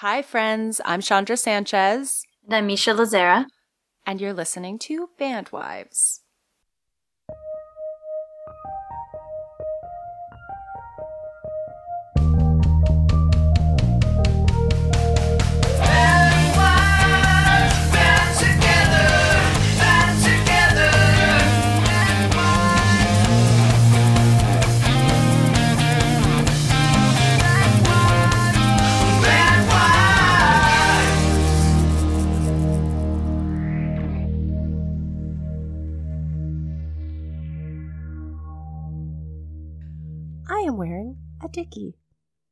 Hi, friends. I'm Chondra Sanchez. And I'm Misha Lazzara. And you're listening to Band Wives. A dickie.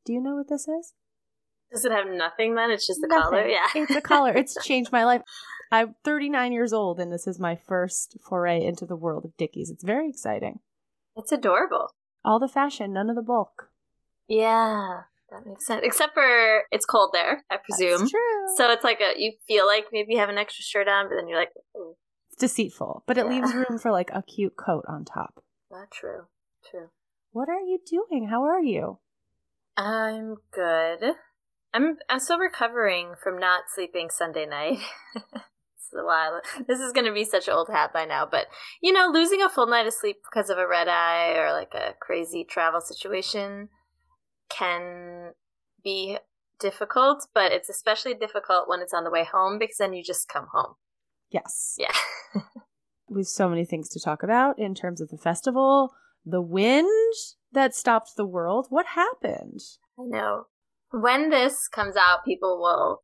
Do you know what this is? Does it have nothing then? It's just a Nothing. collar? Yeah. It's a collar. It's changed my life. I'm 39 years old, and this is my first foray into the world of dickies. It's very exciting. It's adorable. All the fashion, none of the bulk. Yeah. That makes sense. Except for it's cold there, I presume. That's true. So it's like a you feel like maybe you have an extra shirt on, but then you're like, "Ooh, it's deceitful, but it Yeah. leaves room for like a cute coat on top. not true. True. What are you doing? How are you? I'm good. I'm I'm still recovering from not sleeping Sunday night. it's a while. This is gonna be such an old hat by now, but you know, losing a full night of sleep because of a red eye or like a crazy travel situation can be difficult, but it's especially difficult when it's on the way home because then you just come home. Yes. Yeah. We have so many things to talk about in terms of the festival, the wind that stopped the world. What happened? I know. When this comes out, people will.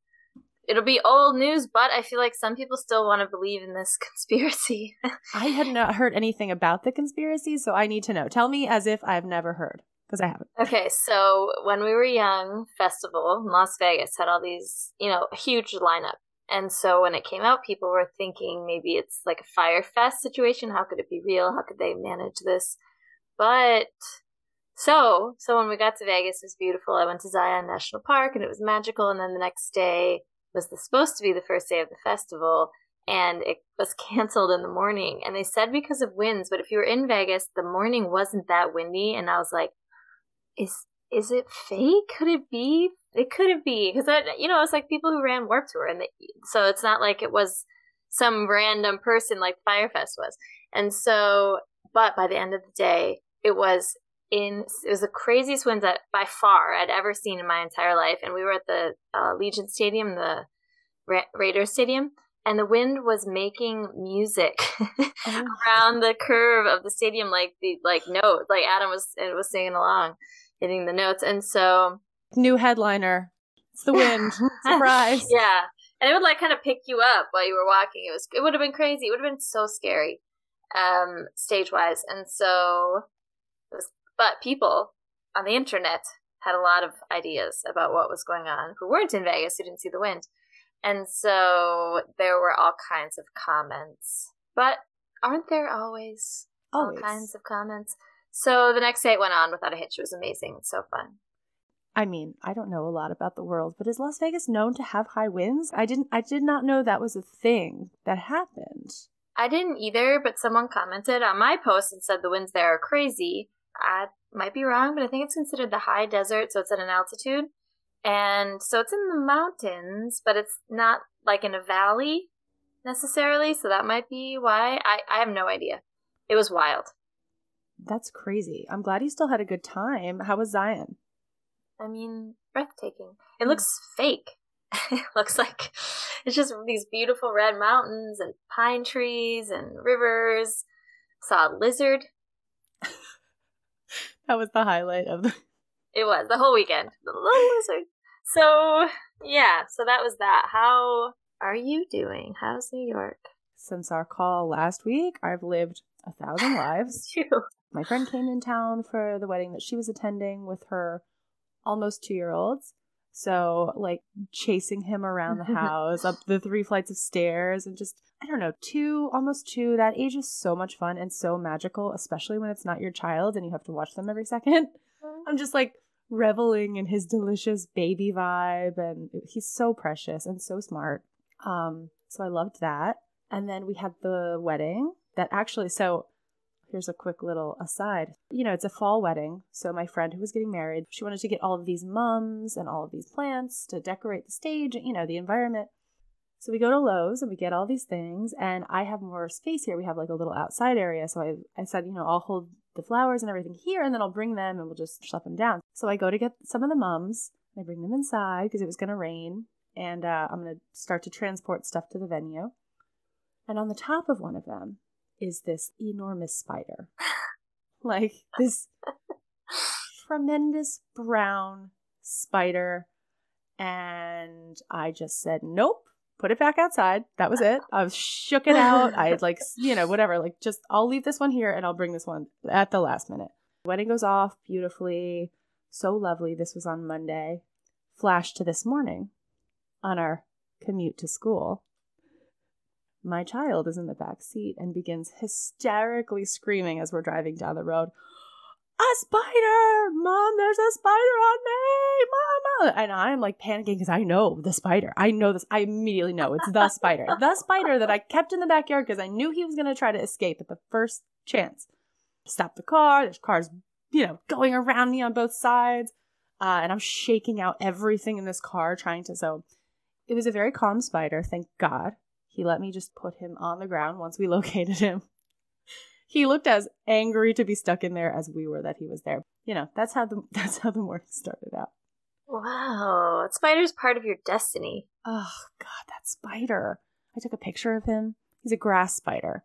It'll be old news, but I feel like some people still want to believe in this conspiracy. I had not heard anything about the conspiracy, so I need to know. Tell me as if I've never heard, because I haven't. okay, so when we were young, festival in Las Vegas had all these, you know, huge lineup. And so when it came out, people were thinking maybe it's like a Fyre Fest situation. How could it be real? How could they manage this? But so, so when we got to Vegas, it was beautiful. I went to Zion National Park and it was magical. And then the next day was the, supposed to be the first day of the festival, and it was canceled in the morning. And they said because of winds, but if you were in Vegas, the morning wasn't that windy. And I was like, is is it fake? Could it be? It couldn't be because you know it's like people who ran Warp Tour, and they, so it's not like it was some random person like Fyrefest was. And so, but by the end of the day, it was in it was the craziest wind that by far I'd ever seen in my entire life. And we were at the uh, Allegiant Stadium, the Ra- Raiders Stadium, and the wind was making music Oh. around the curve of the stadium, like the like note, like Adam was it was singing along, hitting the notes, and so New headliner. It's the wind. Surprise. yeah, and it would like kind of pick you up while you were walking. It was it would have been crazy. It would have been so scary, um, stage wise, and so was. But people on the internet had a lot of ideas about what was going on who weren't in Vegas, who didn't see the wind, and so there were all kinds of comments. But aren't there always all kinds of comments? So the next day it went on without a hitch. It was amazing. It's so fun. I mean, I don't know a lot about the world, but is Las Vegas known to have high winds? I didn't I did not know that was a thing that happened. I didn't either, but someone commented on my post and said the winds there are crazy. I might be wrong, but I think it's considered the high desert, so it's at an altitude. And so it's in the mountains, but it's not like in a valley necessarily, so that might be why. I, I have no idea. It was wild. That's crazy. I'm glad you still had a good time. How was Zion? I mean, breathtaking. It looks fake. it looks like it's just these beautiful red mountains and pine trees and rivers. Saw a lizard. That was the highlight of the It was the whole weekend. The little lizard. So yeah, so that was that. How are you doing? How's New York? Since our call last week, I've lived a thousand lives. My friend came in town for the wedding that she was attending with her almost two year olds. So, like, chasing him around the house, up the three flights of stairs, and just, I don't know, two, almost two. That age is so much fun and so magical, especially when it's not your child and you have to watch them every second. I'm just like reveling in his delicious baby vibe, and he's so precious and so smart. Um, so I loved that. And then we had the wedding that actually, so here's a quick little aside. You know, it's a fall wedding. So my friend who was getting married, she wanted to get all of these mums and all of these plants to decorate the stage, you know, the environment. So we go to Lowe's and we get all these things, and I have more space here. We have like a little outside area. So I, I said, you know, I'll hold the flowers and everything here, and then I'll bring them and we'll just schlep them down. So I go to get some of the mums. and I bring them inside because it was going to rain, and uh, I'm going to start to transport stuff to the venue. And on the top of one of them is this enormous spider. like this tremendous brown spider. And I just said, nope, put it back outside. That was it. I shook it out. I had like, you know, whatever. Like, just I'll leave this one here and I'll bring this one at the last minute. Wedding goes off beautifully. So lovely. This was on Monday. Flash to this morning on our commute to school. My child is in the back seat and begins hysterically screaming as we're driving down the road. A spider! Mom, there's a spider on me! Mama! And I'm like panicking because I know the spider. I know this. I immediately know it's the spider. the spider that I kept in the backyard because I knew he was going to try to escape at the first chance. Stop the car. There's cars, you know, going around me on both sides. Uh, and I'm shaking out everything in this car trying to. So it was a very calm spider, thank God. He let me just put him on the ground once we located him he looked as angry to be stuck in there as we were that he was there. You know, that's how the that's how the morning started out. Wow, that spider's part of your destiny. Oh god, that spider. I took a picture of him. He's a grass spider.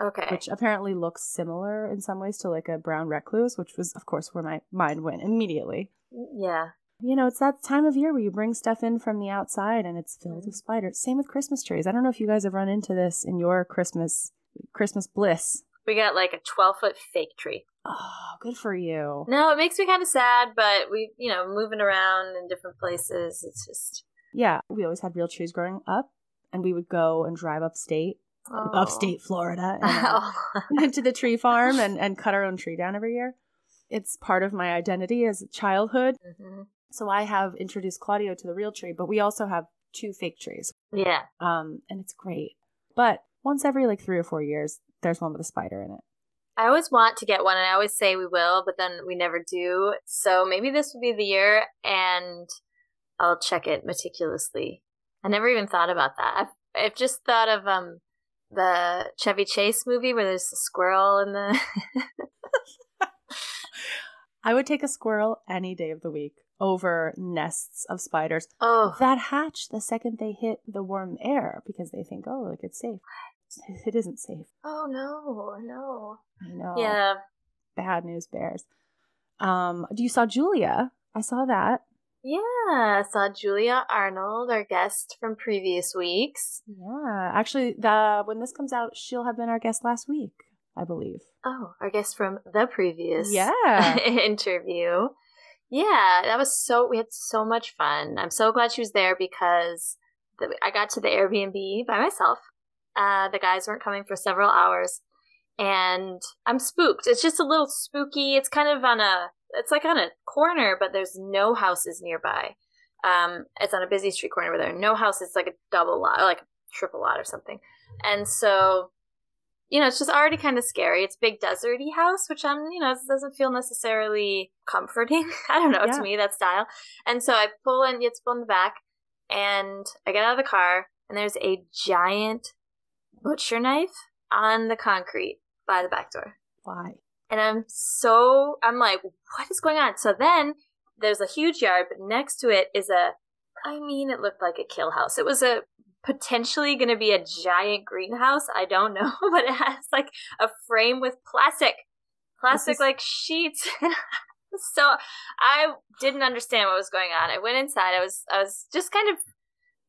Okay. Which apparently looks similar in some ways to like a brown recluse, which was of course where my mind went immediately. Yeah. You know, it's that time of year where you bring stuff in from the outside and it's filled with spiders. Same with Christmas trees. I don't know if you guys have run into this in your Christmas Christmas bliss. We got like a 12 foot fake tree. Oh, good for you. No, it makes me kind of sad, but we, you know, moving around in different places, it's just. Yeah, we always had real trees growing up, and we would go and drive upstate, oh. upstate Florida, and, uh, to the tree farm and, and cut our own tree down every year. It's part of my identity as a childhood. Mm-hmm. So I have introduced Claudio to the real tree, but we also have two fake trees. Yeah. Um, and it's great. But once every like three or four years, there's one with a spider in it. I always want to get one, and I always say we will, but then we never do. So maybe this will be the year, and I'll check it meticulously. I never even thought about that. I've, I've just thought of um the Chevy Chase movie where there's a squirrel in the. I would take a squirrel any day of the week over nests of spiders oh. that hatch the second they hit the warm air because they think, oh, like it's safe. It isn't safe. Oh no, no. I know. Yeah. Bad news bears. Um, do you saw Julia? I saw that. Yeah, I saw Julia Arnold, our guest from previous weeks. Yeah, actually, the when this comes out, she'll have been our guest last week, I believe. Oh, our guest from the previous yeah interview. Yeah, that was so. We had so much fun. I'm so glad she was there because the, I got to the Airbnb by myself uh, the guys weren't coming for several hours, and I'm spooked. It's just a little spooky. It's kind of on a, it's like on a corner, but there's no houses nearby. Um, it's on a busy street corner where there are no houses. It's like a double lot, or like a triple lot or something. And so, you know, it's just already kind of scary. It's big deserty house, which I'm, you know, doesn't feel necessarily comforting. I don't know, yeah. to me, that style. And so I pull in, pull in the back, and I get out of the car, and there's a giant butcher knife on the concrete by the back door. Why? And I'm so, I'm like, what is going on? So then there's a huge yard, but next to it is a, I mean, it looked like a kill house. It was a potentially going to be a giant greenhouse. I don't know, but it has like a frame with plastic, plastic is- like sheets. so I didn't understand what was going on. I went inside. I was, I was just kind of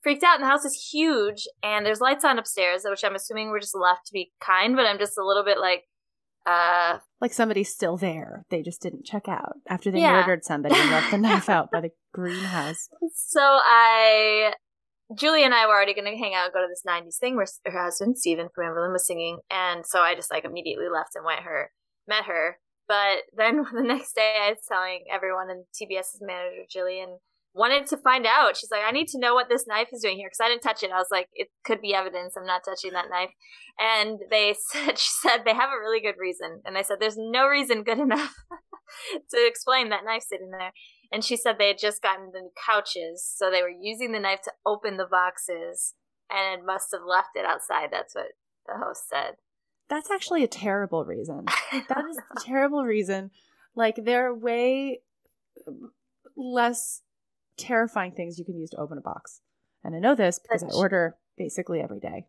freaked out and the house is huge and there's lights on upstairs which i'm assuming we're just left to be kind but i'm just a little bit like uh like somebody's still there they just didn't check out after they yeah. murdered somebody and left the knife out by the greenhouse so i julie and i were already going to hang out go to this 90s thing where her husband stephen from Anberlin was singing and so i just like immediately left and went her met her but then the next day i was telling everyone and tbs's manager jillian wanted to find out. She's like, I need to know what this knife is doing here because I didn't touch it. I was like, it could be evidence. I'm not touching that knife. And they said, she said they have a really good reason. And I said, there's no reason good enough to explain that knife sitting there. And she said they had just gotten the couches, so they were using the knife to open the boxes and must have left it outside. That's what the host said. That's actually a terrible reason. That is a terrible reason. Like there are way less terrifying things you can use to open a box. And I know this because I order basically every day.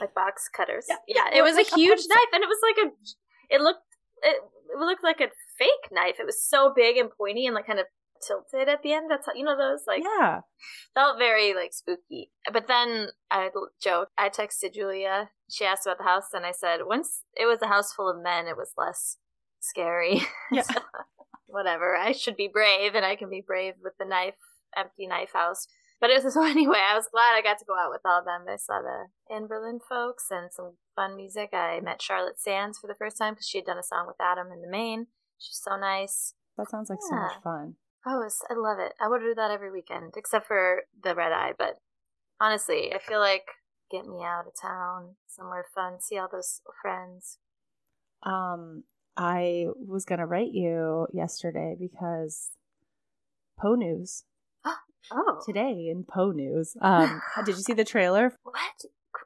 Like box cutters. Yeah, yeah it was like a huge a knife and it was like a it looked it, it looked like a fake knife. It was so big and pointy and like kind of tilted at the end. That's how you know those like yeah felt very like spooky. But then I joked. I texted Julia. She asked about the house, and I said once it was a house full of men, it was less scary. Yeah. so, whatever. I should be brave, and I can be brave with the knife, empty knife house. But it was so anyway. I was glad I got to go out with all of them. I saw the Anberlin folks and some fun music. I met Charlotte Sands for the first time because she had done a song with Adam in the main. She's so nice. That sounds like yeah. so much fun. Oh, I love it. I would do that every weekend, except for the red eye. But honestly, I feel like get me out of town, somewhere fun, see all those friends. Um, I was gonna write you yesterday because Poe News. oh, today in Poe News. Um, did you see the trailer? What?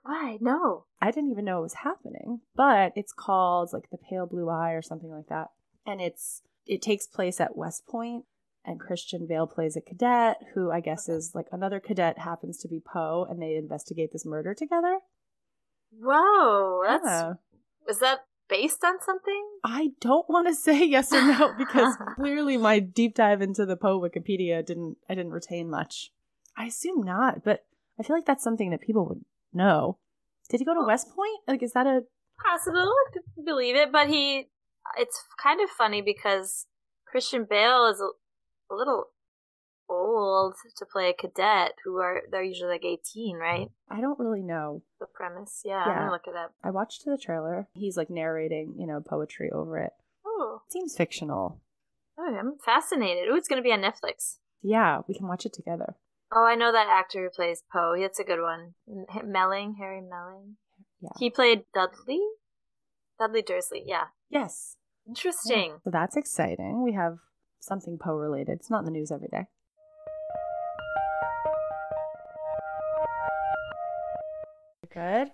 Why? No, I didn't even know it was happening. But it's called like the Pale Blue Eye or something like that, and it's it takes place at West Point and Christian Bale plays a cadet who I guess is like another cadet happens to be Poe, and they investigate this murder together. Whoa, that's yeah. was that based on something? I don't want to say yes or no because clearly my deep dive into the Poe Wikipedia didn't I didn't retain much. I assume not, but I feel like that's something that people would know. Did he go to West Point? Like, is that a possible? I could believe it, but he. It's kind of funny because Christian Bale is a little old to play a cadet who are they're usually like 18 right? I don't really know. The premise yeah, yeah. i'm gonna look it up. I watched the trailer. He's like narrating you know poetry over it. Oh. Seems fictional. Oh i'm fascinated. Oh it's gonna be on netflix. Yeah we can watch it together. Oh i know that actor who plays poe. It's a good one. Melling harry melling. Yeah. He played dudley? Dudley dursley yeah. Yes. Interesting. Yeah. so that's exciting. We have something Poe related. It's not in the news every day. Good.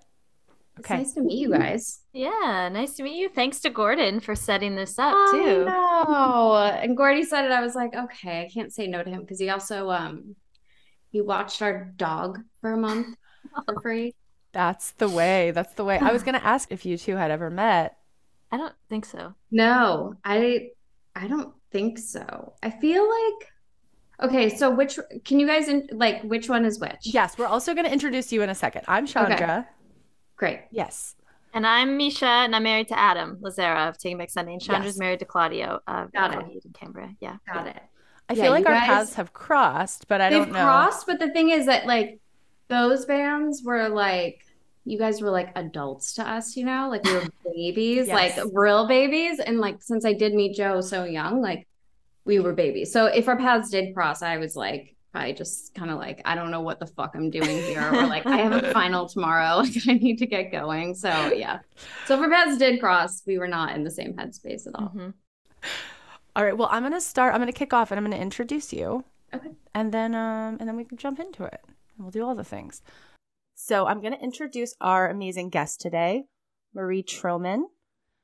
Okay. It's nice to meet you guys. Yeah, nice to meet you. Thanks to Gordon for setting this up too. No, and Gordy said it. I was like, okay, I can't say no to him because he also um he watched our dog for a month for free. That's the way. That's the way. I was gonna ask if you two had ever met. I don't think so. No, I I don't think so. I feel like Okay, so which can you guys in, like which one is which? Yes, we're also going to introduce you in a second. I'm Chondra. Okay. Great. Yes. And I'm Misha, and I'm married to Adam Lazzara of Taking Back Sunday. And Chondra's yes. married to Claudio of Got it. in Cambria. Yeah. Got it. I yeah, feel like our guys, paths have crossed, but I don't know. crossed, but the thing is that like those bands were like you guys were like adults to us, you know, like we were babies, yes. like real babies. And like since I did meet Joe so young, like we were babies. So if our paths did cross, I was like, I just kind of like, I don't know what the fuck I'm doing here. or like, I have a final tomorrow. Like, I need to get going. So yeah. So if our paths did cross, we were not in the same headspace at all. Mm-hmm. all right. Well, I'm gonna start. I'm gonna kick off, and I'm gonna introduce you. Okay. And then, um, and then we can jump into it, and we'll do all the things. So I'm going to introduce our amazing guest today, Marie Trohman.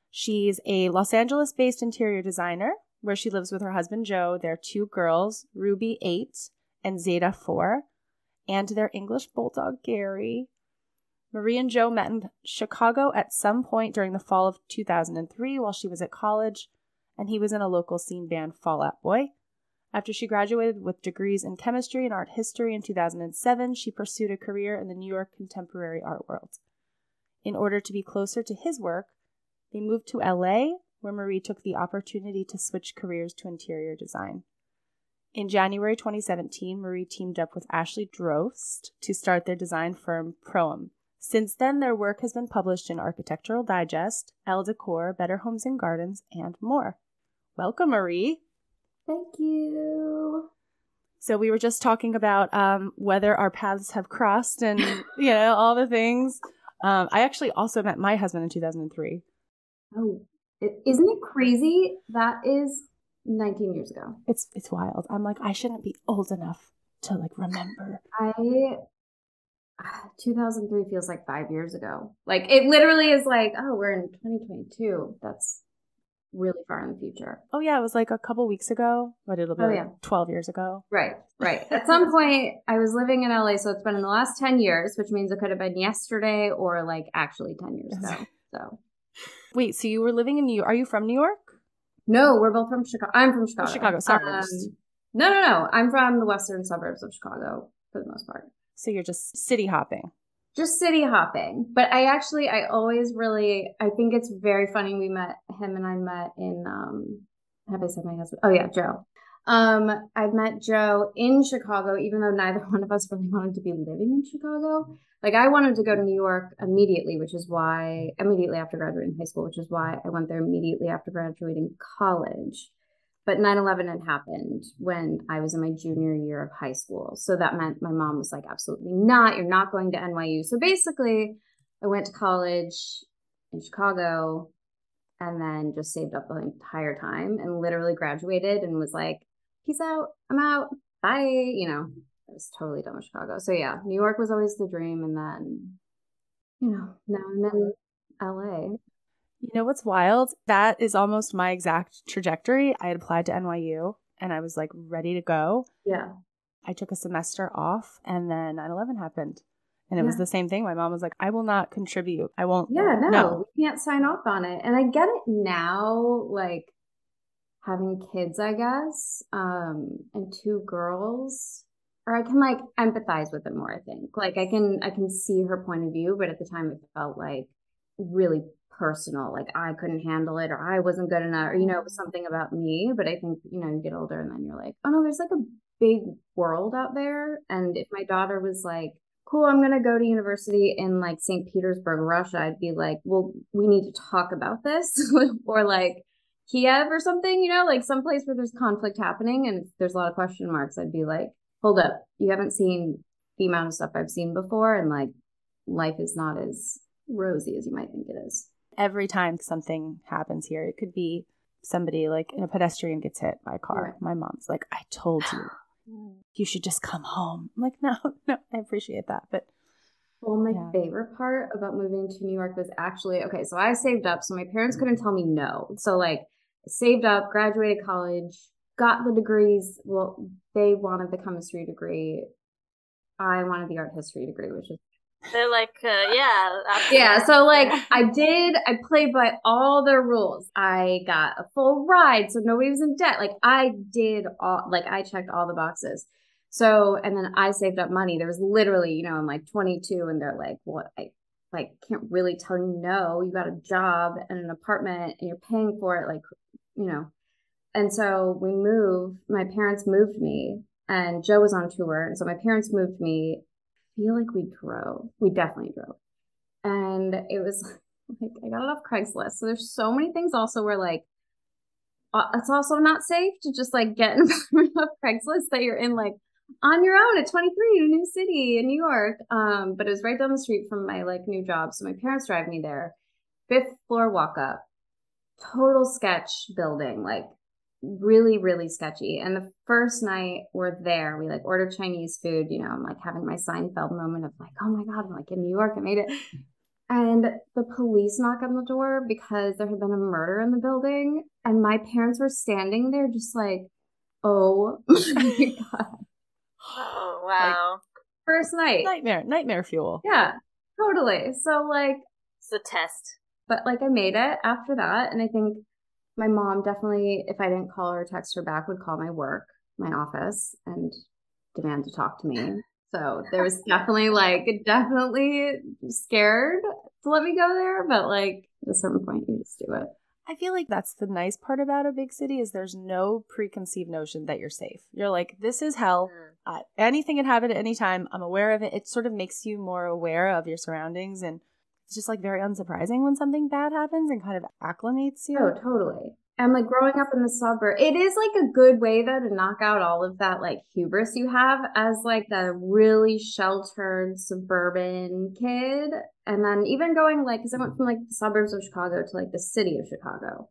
She's a Los Angeles based interior designer where she lives with her husband Joe, their two girls, Ruby, eight, and Zeta, four, and their English bulldog, Gary. Marie and Joe met in Chicago at some point during the fall of 2003 while she was at college, and he was in a local scene band, Fall Out Boy. After she graduated with degrees in chemistry and art history in 2007, she pursued a career in the New York contemporary art world. In order to be closer to his work, they moved to LA, where Marie took the opportunity to switch careers to interior design. In January 2017, Marie teamed up with Ashley Drost to start their design firm Proem. Since then, their work has been published in Architectural Digest, Elle Decor, Better Homes and Gardens, and more. Welcome, Marie. Thank you. So we were just talking about um, whether our paths have crossed and you know all the things. Um, I actually also met my husband in 2003. Oh, isn't it crazy? That is 19 years ago. It's it's wild. I'm like I shouldn't be old enough to like remember. I 2003 feels like 5 years ago. Like it literally is like, oh, we're in 2022. That's really far in the future. Oh yeah, it was like a couple weeks ago, but it'll be oh, like yeah. 12 years ago. Right, right. At some point, I was living in LA, so it's been in the last 10 years, which means it could have been yesterday or like actually 10 years ago. So, wait, so you were living in New York? Are you from New York? No, we're both from Chicago. I'm from Chicago. Chicago, sorry. Um, no, no, no. I'm from the western suburbs of Chicago for the most part. So you're just city hopping just city hopping. But I actually, I always really, I think it's very funny. We met him and I met in, um, have I said my husband? Oh yeah, Joe. Um, I've met Joe in Chicago, even though neither one of us really wanted to be living in Chicago. Like I wanted to go to New York immediately, which is why immediately after graduating high school, which is why I went there immediately after graduating college. But 9 11 had happened when I was in my junior year of high school. So that meant my mom was like, absolutely not. You're not going to NYU. So basically, I went to college in Chicago and then just saved up the entire time and literally graduated and was like, peace out. I'm out. Bye. You know, I was totally done with Chicago. So yeah, New York was always the dream. And then, you know, now I'm in LA. You know what's wild? That is almost my exact trajectory. I had applied to NYU and I was like ready to go. Yeah. I took a semester off and then 9 11 happened. And it yeah. was the same thing. My mom was like, I will not contribute. I won't. Yeah, no, no, we can't sign off on it. And I get it now, like having kids, I guess, um, and two girls. Or I can like empathize with it more, I think. Like I can I can see her point of view, but at the time it felt like really personal like i couldn't handle it or i wasn't good enough or you know it was mm. something about me but i think you know you get older and then you're like oh no there's like a big world out there. And if my daughter was like cool i'm going to go to university in like st petersburg russia i'd be like well we need to talk about this or like kiev or something you know like someplace where there's conflict happening and there's a lot of question marks i'd be like hold up you haven't seen the amount of stuff i've seen before and like life is not as rosy as you might think it is every time something happens here, it could be somebody like a pedestrian gets hit by a car. My mom's like, I told you, you should just come home. I'm like, no, no, I appreciate that. But well, my yeah. favorite part about moving to New York was actually okay. So I saved up, so my parents couldn't tell me no. So like, saved up, graduated college, got the degrees. Well, they wanted the chemistry degree. I wanted the art history degree, which is they're like, uh, yeah. Yeah. So, like, I did, I played by all their rules. I got a full ride, so nobody was in debt. Like, I did all, like, I checked all the boxes. So, and then I saved up money. There was literally, you know, I'm like 22, and they're like, what? I like can't really tell you no. You got a job and an apartment, and you're paying for it. Like, you know. And so we moved. My parents moved me, and Joe was on tour, and so my parents moved me feel like we drove. We definitely drove. And it was like, I got it off Craigslist. So there's so many things also where like, uh, it's also not safe to just like get in Craigslist that you're in like on your own at 23 in a new city in New York. Um, but it was right down the street from my like new job. So my parents drive me there. Fifth floor walk up, total sketch building, like really, really sketchy. And the first night we're there, we like ordered Chinese food. You know, I'm like having my Seinfeld moment of like, oh my God, I'm like in New York, I made it. And the police knock on the door because there had been a murder in the building. And my parents were standing there just like, oh my God. Oh, wow. Like, first night. Nightmare, nightmare fuel. Yeah, totally. So, like, it's a test. But like, I made it after that. And I think my mom definitely, if I didn't call her or text her back, would call my work, my office, and demand to talk to me. So there was definitely like definitely scared to let me go there, but like at a certain point you just do it. I feel like that's the nice part about a big city is there's no preconceived notion that you're safe. You're like, this is hell. Uh, anything can happen at any time. I'm aware of it. It sort of makes you more aware of your surroundings and it's just like very unsurprising when something bad happens and kind of acclimates you. Oh, totally. and like growing up in the suburb, it is like a good way though to knock out all of that like hubris you have as like the really sheltered suburban kid. And then even going like, cause I went from like the suburbs of Chicago to like the city of Chicago.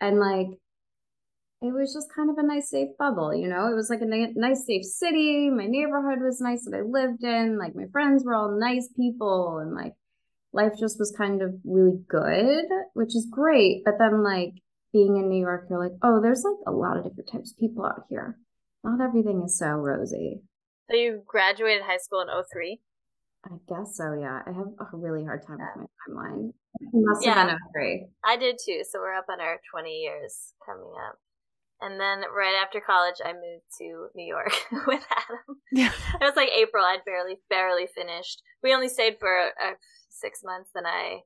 And like, it was just kind of a nice safe bubble, you know? It was like a ni- nice safe city. My neighborhood was nice that I lived in. Like my friends were all nice people and like life just was kind of really good, which is great. But then like being in New York, you're like, oh, there's like a lot of different types of people out here. Not everything is so rosy. So you graduated high school in 03? I guess so, yeah. I have a really hard time with my timeline. It must yeah. have been 03. I did too. So we're up on our 20 years coming up. And then right after college, I moved to New York with Adam. Yeah. It was like April. I'd barely, barely finished. We only stayed for uh, six months. Then I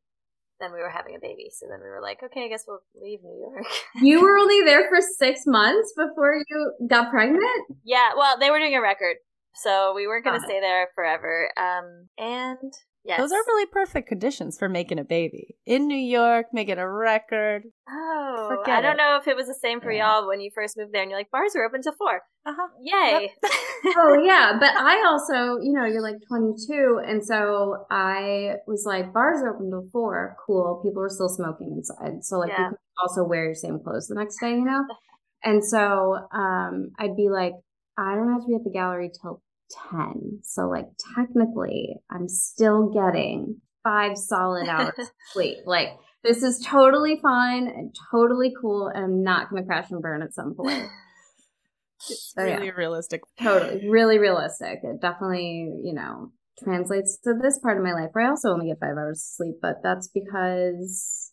then we were having a baby. So then we were like, okay, I guess we'll leave New York. you were only there for six months before you got pregnant? Yeah, well, they were doing a record. So we weren't going to stay there forever. Um, and Yes. Those are really perfect conditions for making a baby. In New York, making a record. Oh, Forget I don't it. know if it was the same for yeah. y'all when you first moved there and you're like, bars are open till 4. Uh-huh. Yay. Yep. oh, yeah. But I also, you know, you're like 22. And so I was like, bars are open till 4. Cool. People are still smoking inside. So, like, yeah. you could also wear your same clothes the next day, you know? and so um, I'd be like, I don't have to be at the gallery till 10. So, like, technically, I'm still getting five solid hours of sleep. Like, this is totally fine and totally cool. And I'm not going to crash and burn at some point. It's so, really yeah. realistic. Totally. Really realistic. It definitely, you know, translates to this part of my life where I also only get five hours of sleep, but that's because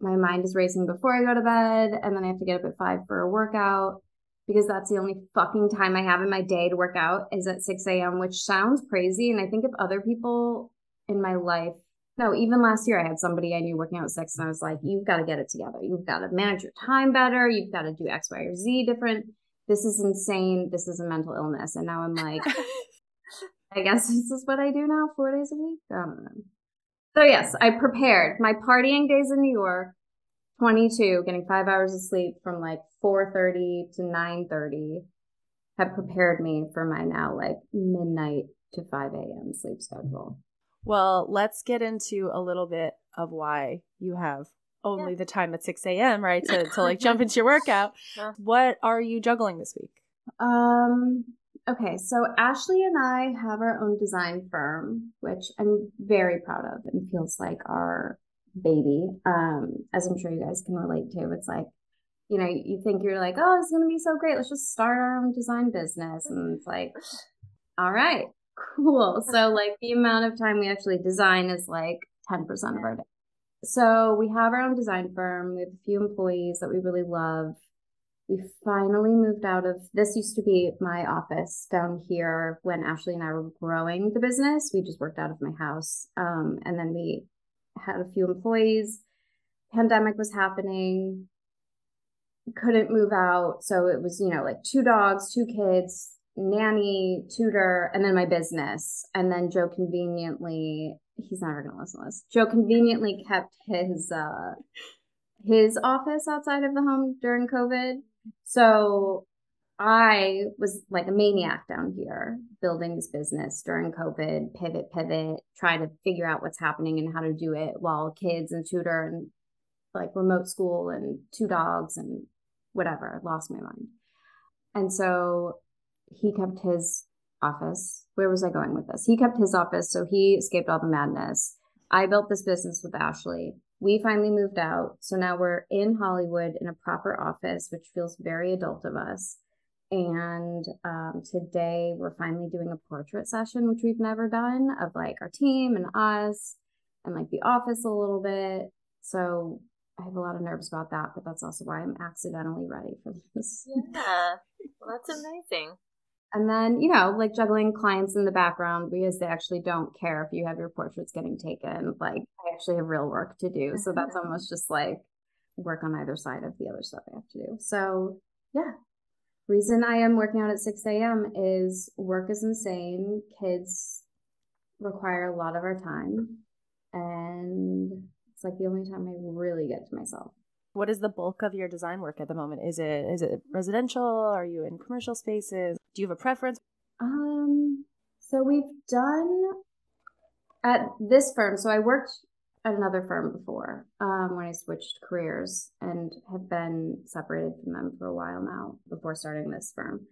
my mind is racing before I go to bed and then I have to get up at five for a workout because that's the only fucking time I have in my day to work out is at 6 a.m., which sounds crazy. And I think if other people in my life, no, even last year I had somebody I knew working out at six and I was like, you've got to get it together. You've got to manage your time better. You've got to do X, Y, or Z different. This is insane. This is a mental illness. And now I'm like, I guess this is what I do now, four days a week. I don't know. So yes, I prepared my partying days in New York 22, getting five hours of sleep from like 4.30 to 9.30 have prepared me for my now like midnight to 5 a.m. sleep schedule. Well, let's get into a little bit of why you have only yeah. the time at 6 a.m., right? To, to like jump into your workout. Yeah. What are you juggling this week? Um, okay. So Ashley and I have our own design firm, which I'm very proud of and feels like our baby. Um, as I'm sure you guys can relate to, it's like, you know, you think you're like, oh, it's to be so great. Let's just start our own design business. And it's like, all right, cool. So, like, the amount of time we actually design is like 10% of our day. So, we have our own design firm. We have a few employees that we really love. We finally moved out of this used to be my office down here when Ashley and I were growing the business. We just worked out of my house. Um, and then we had a few employees. Pandemic was happening, couldn't move out. So it was, you know, like two dogs, two kids, nanny, tutor, and then my business. And then Joe conveniently, he's never gonna listen to this. Joe conveniently kept his uh his office outside of the home during COVID. So I was like a maniac down here building this business during COVID, pivot, pivot, trying to figure out what's happening and how to do it while kids and tutor and like remote school and two dogs and whatever. lost my mind. And so he kept his office. Where was I going with this? He kept his office, so he escaped all the madness. I built this business with Ashley. We finally moved out. So now we're in Hollywood in a proper office, which feels very adult of us and um, today we're finally doing a portrait session, which we've never done of like our team and us and like the office a little bit. So I have a lot of nerves about that, but that's also why I'm accidentally ready for this. Yeah, well, that's amazing. And then, you know, like juggling clients in the background because they actually don't care if you have your portraits getting taken. Like, I actually have real work to do. So that's almost just like work on either side of the other stuff I have to do. So, yeah, reason I am working out at 6 a.m. is work is insane. Kids require a lot of our time. And it's like the only time I really get to myself. What is the bulk of your design work at the moment? Is it is it residential? Are you in commercial spaces? Do you have a preference? Um, so we've done at this firm. So I worked another firm before um, when I switched careers and have been separated from them for a while now before starting this firm.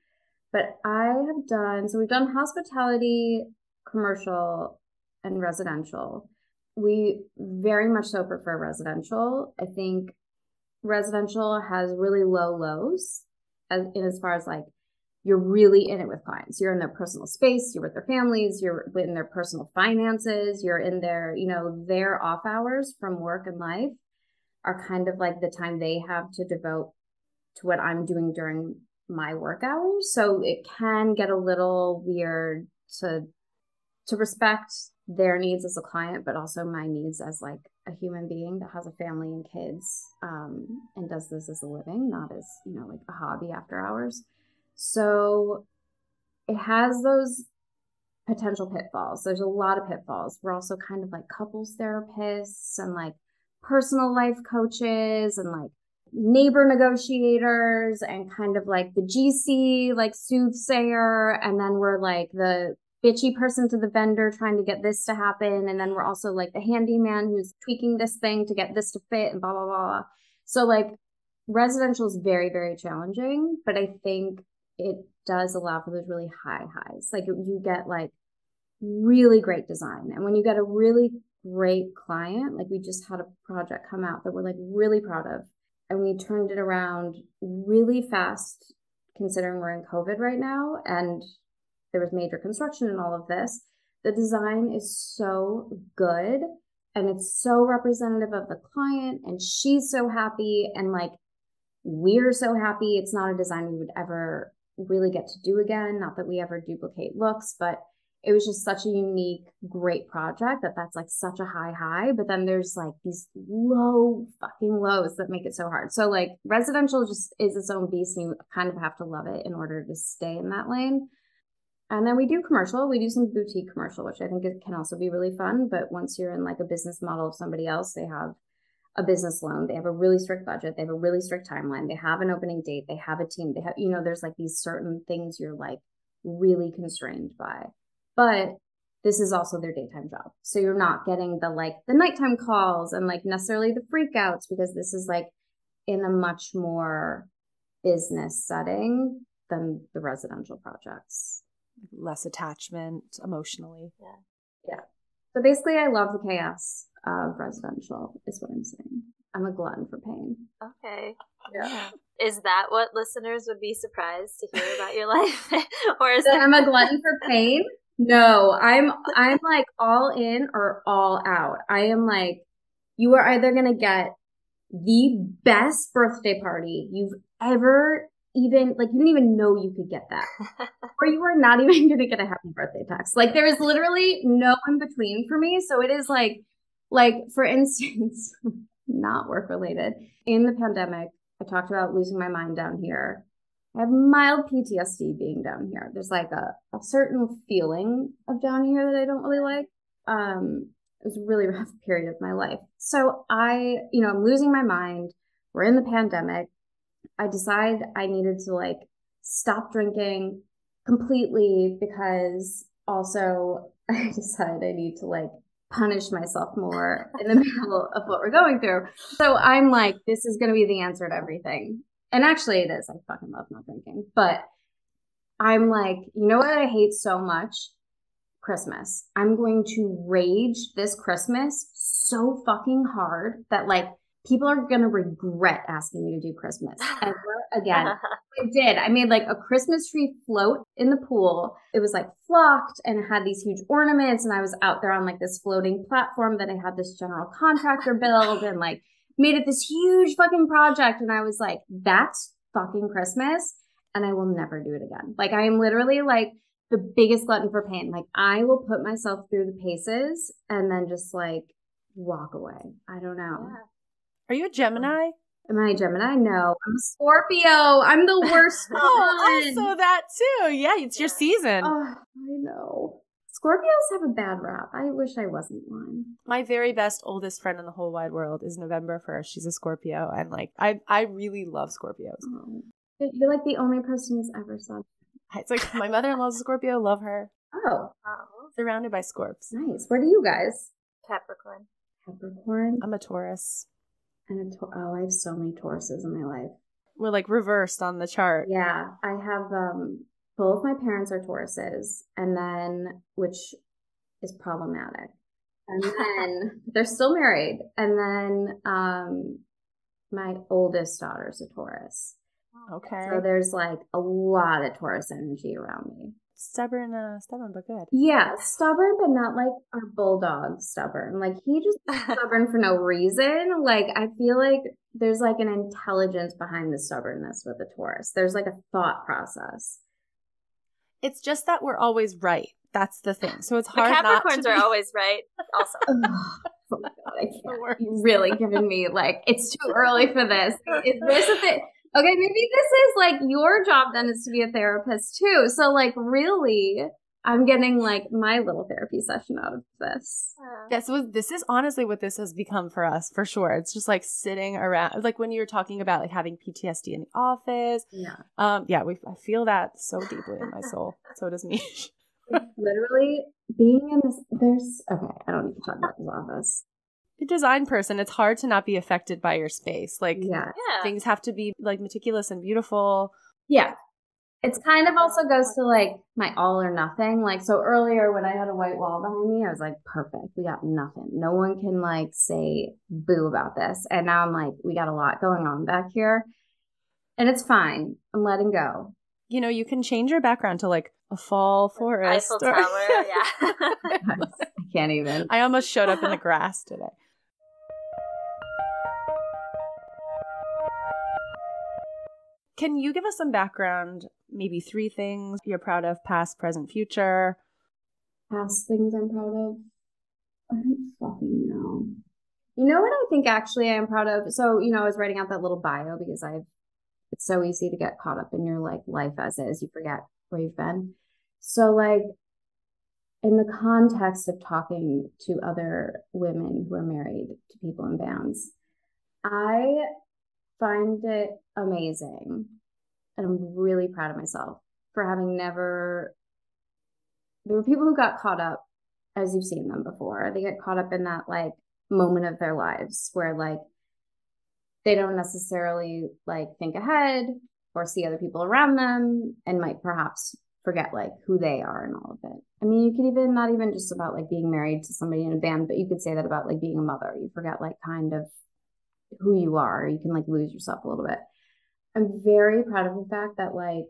But I have done so we've done hospitality, commercial, and residential. We very much so prefer residential. I think residential has really low lows as in as far as like you're really in it with clients. You're in their personal space, you're with their families, you're in their personal finances, you're in their, you know, their off hours from work and life are kind of like the time they have to devote to what I'm doing during my work hours. So it can get a little weird to to respect their needs as a client, but also my needs as like a human being that has a family and kids um, and does this as a living, not as, you know, like a hobby after hours. So it has those potential pitfalls. There's a lot of pitfalls. We're also kind of like couples therapists and like personal life coaches and like neighbor negotiators and kind of like the GC, like soothsayer. And then we're like the bitchy person to the vendor trying to get this to happen. And then we're also like the handyman who's tweaking this thing to get this to fit and blah, blah, blah. So like residential is very, very challenging, but I think it does allow for those really high highs. Like you get like really great design. And when you get a really great client, like we just had a project come out that we're like really proud of, and we turned it around really fast, considering we're in COVID right now and there was major construction and all of this. The design is so good and it's so representative of the client, and she's so happy, and like we're so happy. It's not a design we would ever really get to do again. Not that we ever duplicate looks, but it was just such a unique, great project that that's like such a high high. But then there's like these low fucking lows that make it so hard. So like residential just is its own beast, and you kind of have to love it in order to stay in that lane. And then we do commercial. We do some boutique commercial, which I think it can also be really fun. But once you're in like a business model of somebody else, they have a business loan. They have a really strict budget. They have a really strict timeline. They have an opening date. They have a team. They have, you know, there's like these certain things you're like really constrained by. But this is also their daytime job. So you're not getting the like the nighttime calls and like necessarily the freakouts because this is like in a much more business setting than the residential projects. Less attachment emotionally. Yeah. Yeah. So basically I love the chaos of residential, is what I'm saying. I'm a glutton for pain. Okay. Yeah. Is that what listeners would be surprised to hear about your life? or is that I'm a glutton for pain? No, I'm I'm like all in or all out. I am like you are either going to get the best birthday party you've ever even like you didn't even know you could get that or you are not even going to get a happy birthday text like there is literally no in between for me so it is like like, for instance, not work related, in the pandemic, I talked about losing my mind down here. I have mild PTSD being down here. There's like a, a certain feeling of down here that I don't really like. Um, it was a really rough period of my life. So I, you know, I'm losing my mind. We're in the pandemic. I decide I needed to like stop drinking completely because also I decide I need to like punish myself more in the middle of what we're going through. So I'm like, this is going to be the answer to everything. And actually, it is. I fucking love not drinking. But I'm like, you know what I hate so much? Christmas. I'm going to rage this Christmas so fucking hard that like people are going to regret asking me to do Christmas ever again. I did. I made like a Christmas tree float in the pool. It was like flocked and it had these huge ornaments. And I was out there on like this floating platform that I had this general contractor build and like made it this huge fucking project. And I was like, that's fucking Christmas. And I will never do it again. Like I am literally like the biggest glutton for pain. Like I will put myself through the paces and then just like walk away. I don't know. Yeah. Are you a Gemini? Am I a Gemini? No, I'm a Scorpio. I'm the worst oh, also that too. Yeah, it's your season. Oh, I know. Scorpios have a bad rap. I wish I wasn't one. My very best oldest friend in the whole wide world is November 1st. She's a Scorpio and like I I really love Scorpios. Oh. You're like the only person who's ever said. It's like my mother-in-law's a Scorpio, love her. Oh, Oh, Surrounded by Scorps. nice. Where do you guys? Capricorn. Capricorn I'm a Taurus. And a Tor- oh, I have so many Tauruses in my life. We're like reversed on the chart. Yeah, I have um both my parents are Tauruses, and then which is problematic. And then they're still married, and then um my oldest daughter's a Taurus. Okay. So there's like a lot of Taurus energy around me. Stubborn, uh, stubborn but good. Yeah, stubborn, but not like our bulldog stubborn. Like he just stubborn for no reason. Like I feel like there's like an intelligence behind the stubbornness with the Taurus. There's like a thought process. It's just that we're always right. That's the thing. So it's The hard not Capricorns to are always right. Also, oh my god, I the can't. worst. You really giving me like it's too early for this. Is this a thing? Okay, maybe this is like your job then is to be a therapist too. So like really, I'm getting like my little therapy session out of this. Yeah, so this is honestly what this has become for us, for sure. It's just like sitting around, like when you were talking about like having PTSD in the office. Yeah. Um, yeah, we I feel that so deeply in my soul. So does me. literally being in this there's okay i don't need to talk about this office A design person, it's hard to not be affected by your space. Like yeah yeah. things have to be like meticulous and beautiful. yeah it's kind of also goes to like my all or nothing like so earlier when i had a white wall behind me i was like perfect we got nothing no one can like say boo about this and now i'm like we got a lot going on back here and it's fine i'm letting go You know, you can change your background to like a fall forest. Eiffel or- Tower. Yeah. i can't even I almost showed up in the grass today. Can you give us some background, maybe three things you're proud of, past, present, future? past things I'm proud of? I don't fucking know. You know what I think actually I'm proud of? So, you know, I was writing out that little bio because I've, it's so easy to get caught up in your like life as is. You forget where you've been. So, like, in the context of talking to other women who are married to people in bands, I find it amazing. And I'm really proud of myself for having never there were people who got caught up as you've seen them before. They get caught up in that like moment of their lives where like they don't necessarily like think ahead or see other people around them and might perhaps forget like who they are and all of it. I mean you could even not even just about like being married to somebody in a band but you could say that about like being a mother. You forget like kind of who you are you can like lose yourself a little bit i'm very proud of the fact that like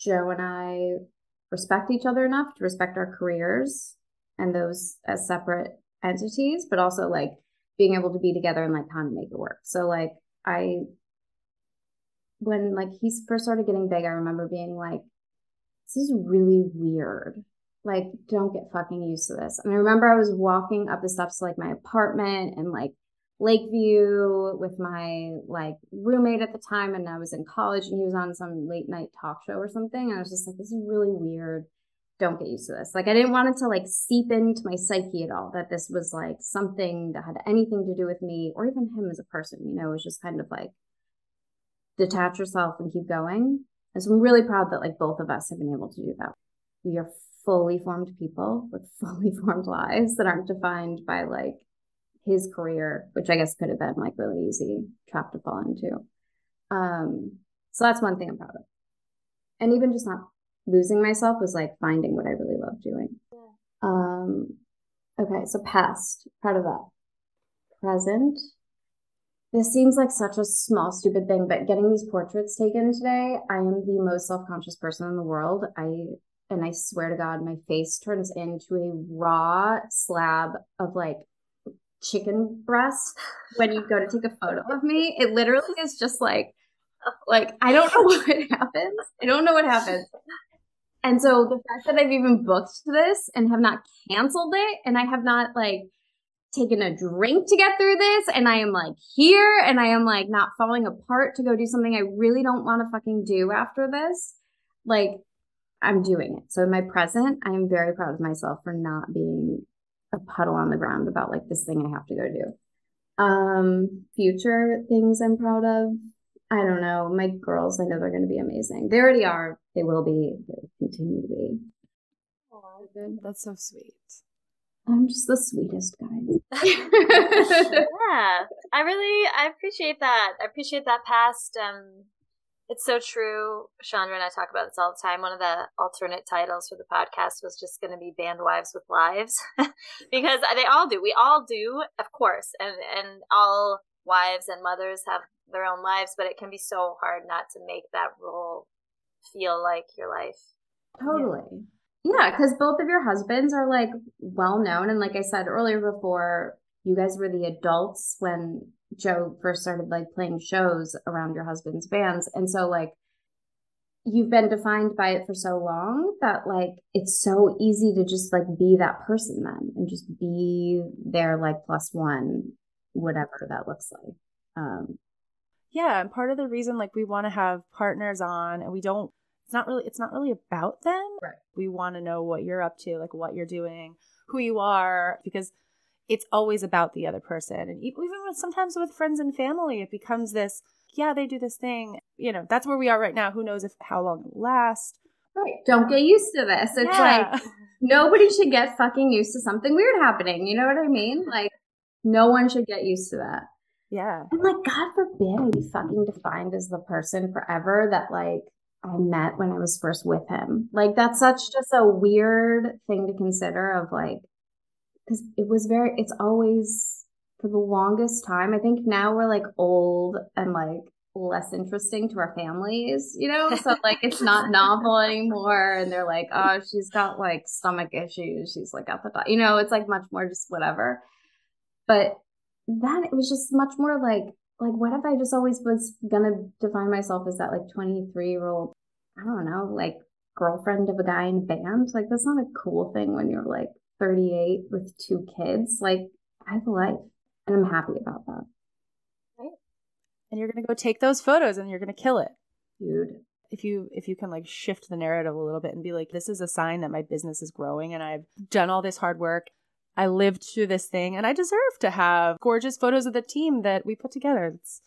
joe and i respect each other enough to respect our careers and those as separate entities, but also like being able to be together and like kind of make it work. So like I when like he first started getting big, I remember being like, this is really weird. Like, don't get fucking used to this. And I remember I was walking up the steps to like my apartment and like Lakeview with my like roommate at the time, and I was in college, and he was on some late night talk show or something. And I was just like, this is really weird. Don't get used to this. Like, I didn't want it to like seep into my psyche at all that this was like something that had anything to do with me or even him as a person. You know, it was just kind of like detach yourself and keep going. And so I'm really proud that like both of us have been able to do that. We are fully formed people with fully formed lives that aren't defined by like his career, which I guess could have been like really easy trap to fall into. Um, so that's one thing I'm proud of. And even just not losing myself was like finding what I really love doing. Um, okay, so past, proud of that. Present. This seems like such a small, stupid thing, but getting these portraits taken today, I am the most self-conscious person in the world. I and I swear to God, my face turns into a raw slab of like chicken breast when you go to take a photo of me. It literally is just like, like I don't know what happens. I don't know what happens. And so the fact that I've even booked this and have not canceled it, and I have not like taken a drink to get through this, and I am like here, and I am like not falling apart to go do something I really don't want to fucking do after this. Like I'm doing it. So in my present, I am very proud of myself for not being a puddle on the ground about like this thing I have to go do. Um, future things I'm proud of. I don't know. My girls, I know they're going to be amazing. They already are. They will be. They will continue to be. Aww, That's so sweet. I'm just the sweetest guy. yeah, I really I appreciate that. I appreciate that past. Um, it's so true. Chondra and I talk about this all the time. One of the alternate titles for the podcast was just going to be "Band Wives with Lives," because they all do. We all do, of course, and and all wives and mothers have their own lives, but it can be so hard not to make that role feel like your life. Totally. Yeah. Yeah, because both of your husbands are like well known. And like I said earlier before, you guys were the adults when Joe first started like playing shows around your husband's bands. And so like you've been defined by it for so long that like it's so easy to just like be that person then and just be their like plus one, whatever that looks like. Um yeah, and part of the reason like we want to have partners on and we don't it's not really it's not really about them. Right. We want to know what you're up to, like what you're doing, who you are, because it's always about the other person. And even with, sometimes with friends and family, it becomes this, yeah, they do this thing. You know, that's where we are right now. Who knows if how long it will last. Right. Don't get used to this. It's yeah. like nobody should get fucking used to something weird happening. You know what I mean? Like no one should get used to that. Yeah. And like, God forbid I be fucking defined as the person forever that like I met when I was first with him. Like that's such just a weird thing to consider of like because it was very it's always for the longest time. I think now we're like old and like less interesting to our families, you know? So like it's not novel anymore and they're like, oh, she's got like stomach issues. She's like at the top. You know, it's like much more just whatever. But then it was just much more like like what if I just always was gonna define myself as that like 23 year old, I don't know, like girlfriend of a guy in a band? Like that's not a cool thing when you're like 38 with two kids. Like I have a life and I'm happy about that. Right. And you're gonna go take those photos and you're gonna kill it. Dude. If you if you can like shift the narrative a little bit and be like, this is a sign that my business is growing and I've done all this hard work I lived through this thing and I deserve to have gorgeous photos of the team that we put together. It's,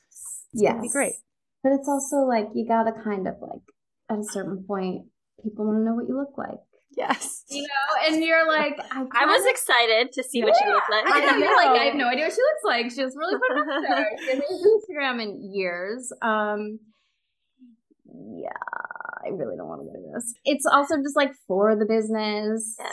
it's yes. be great. But it's also like you gotta kind of like at a certain point, people want to know what you look like. Yes. You know, and you're like, I, I was excited to see yeah, what she looked like. I know, you're like, I have no idea what she looks like. She was really put up there. She hasn't Instagram in years. Um, yeah, I really don't want to do this. It's also just like for the business. Yeah.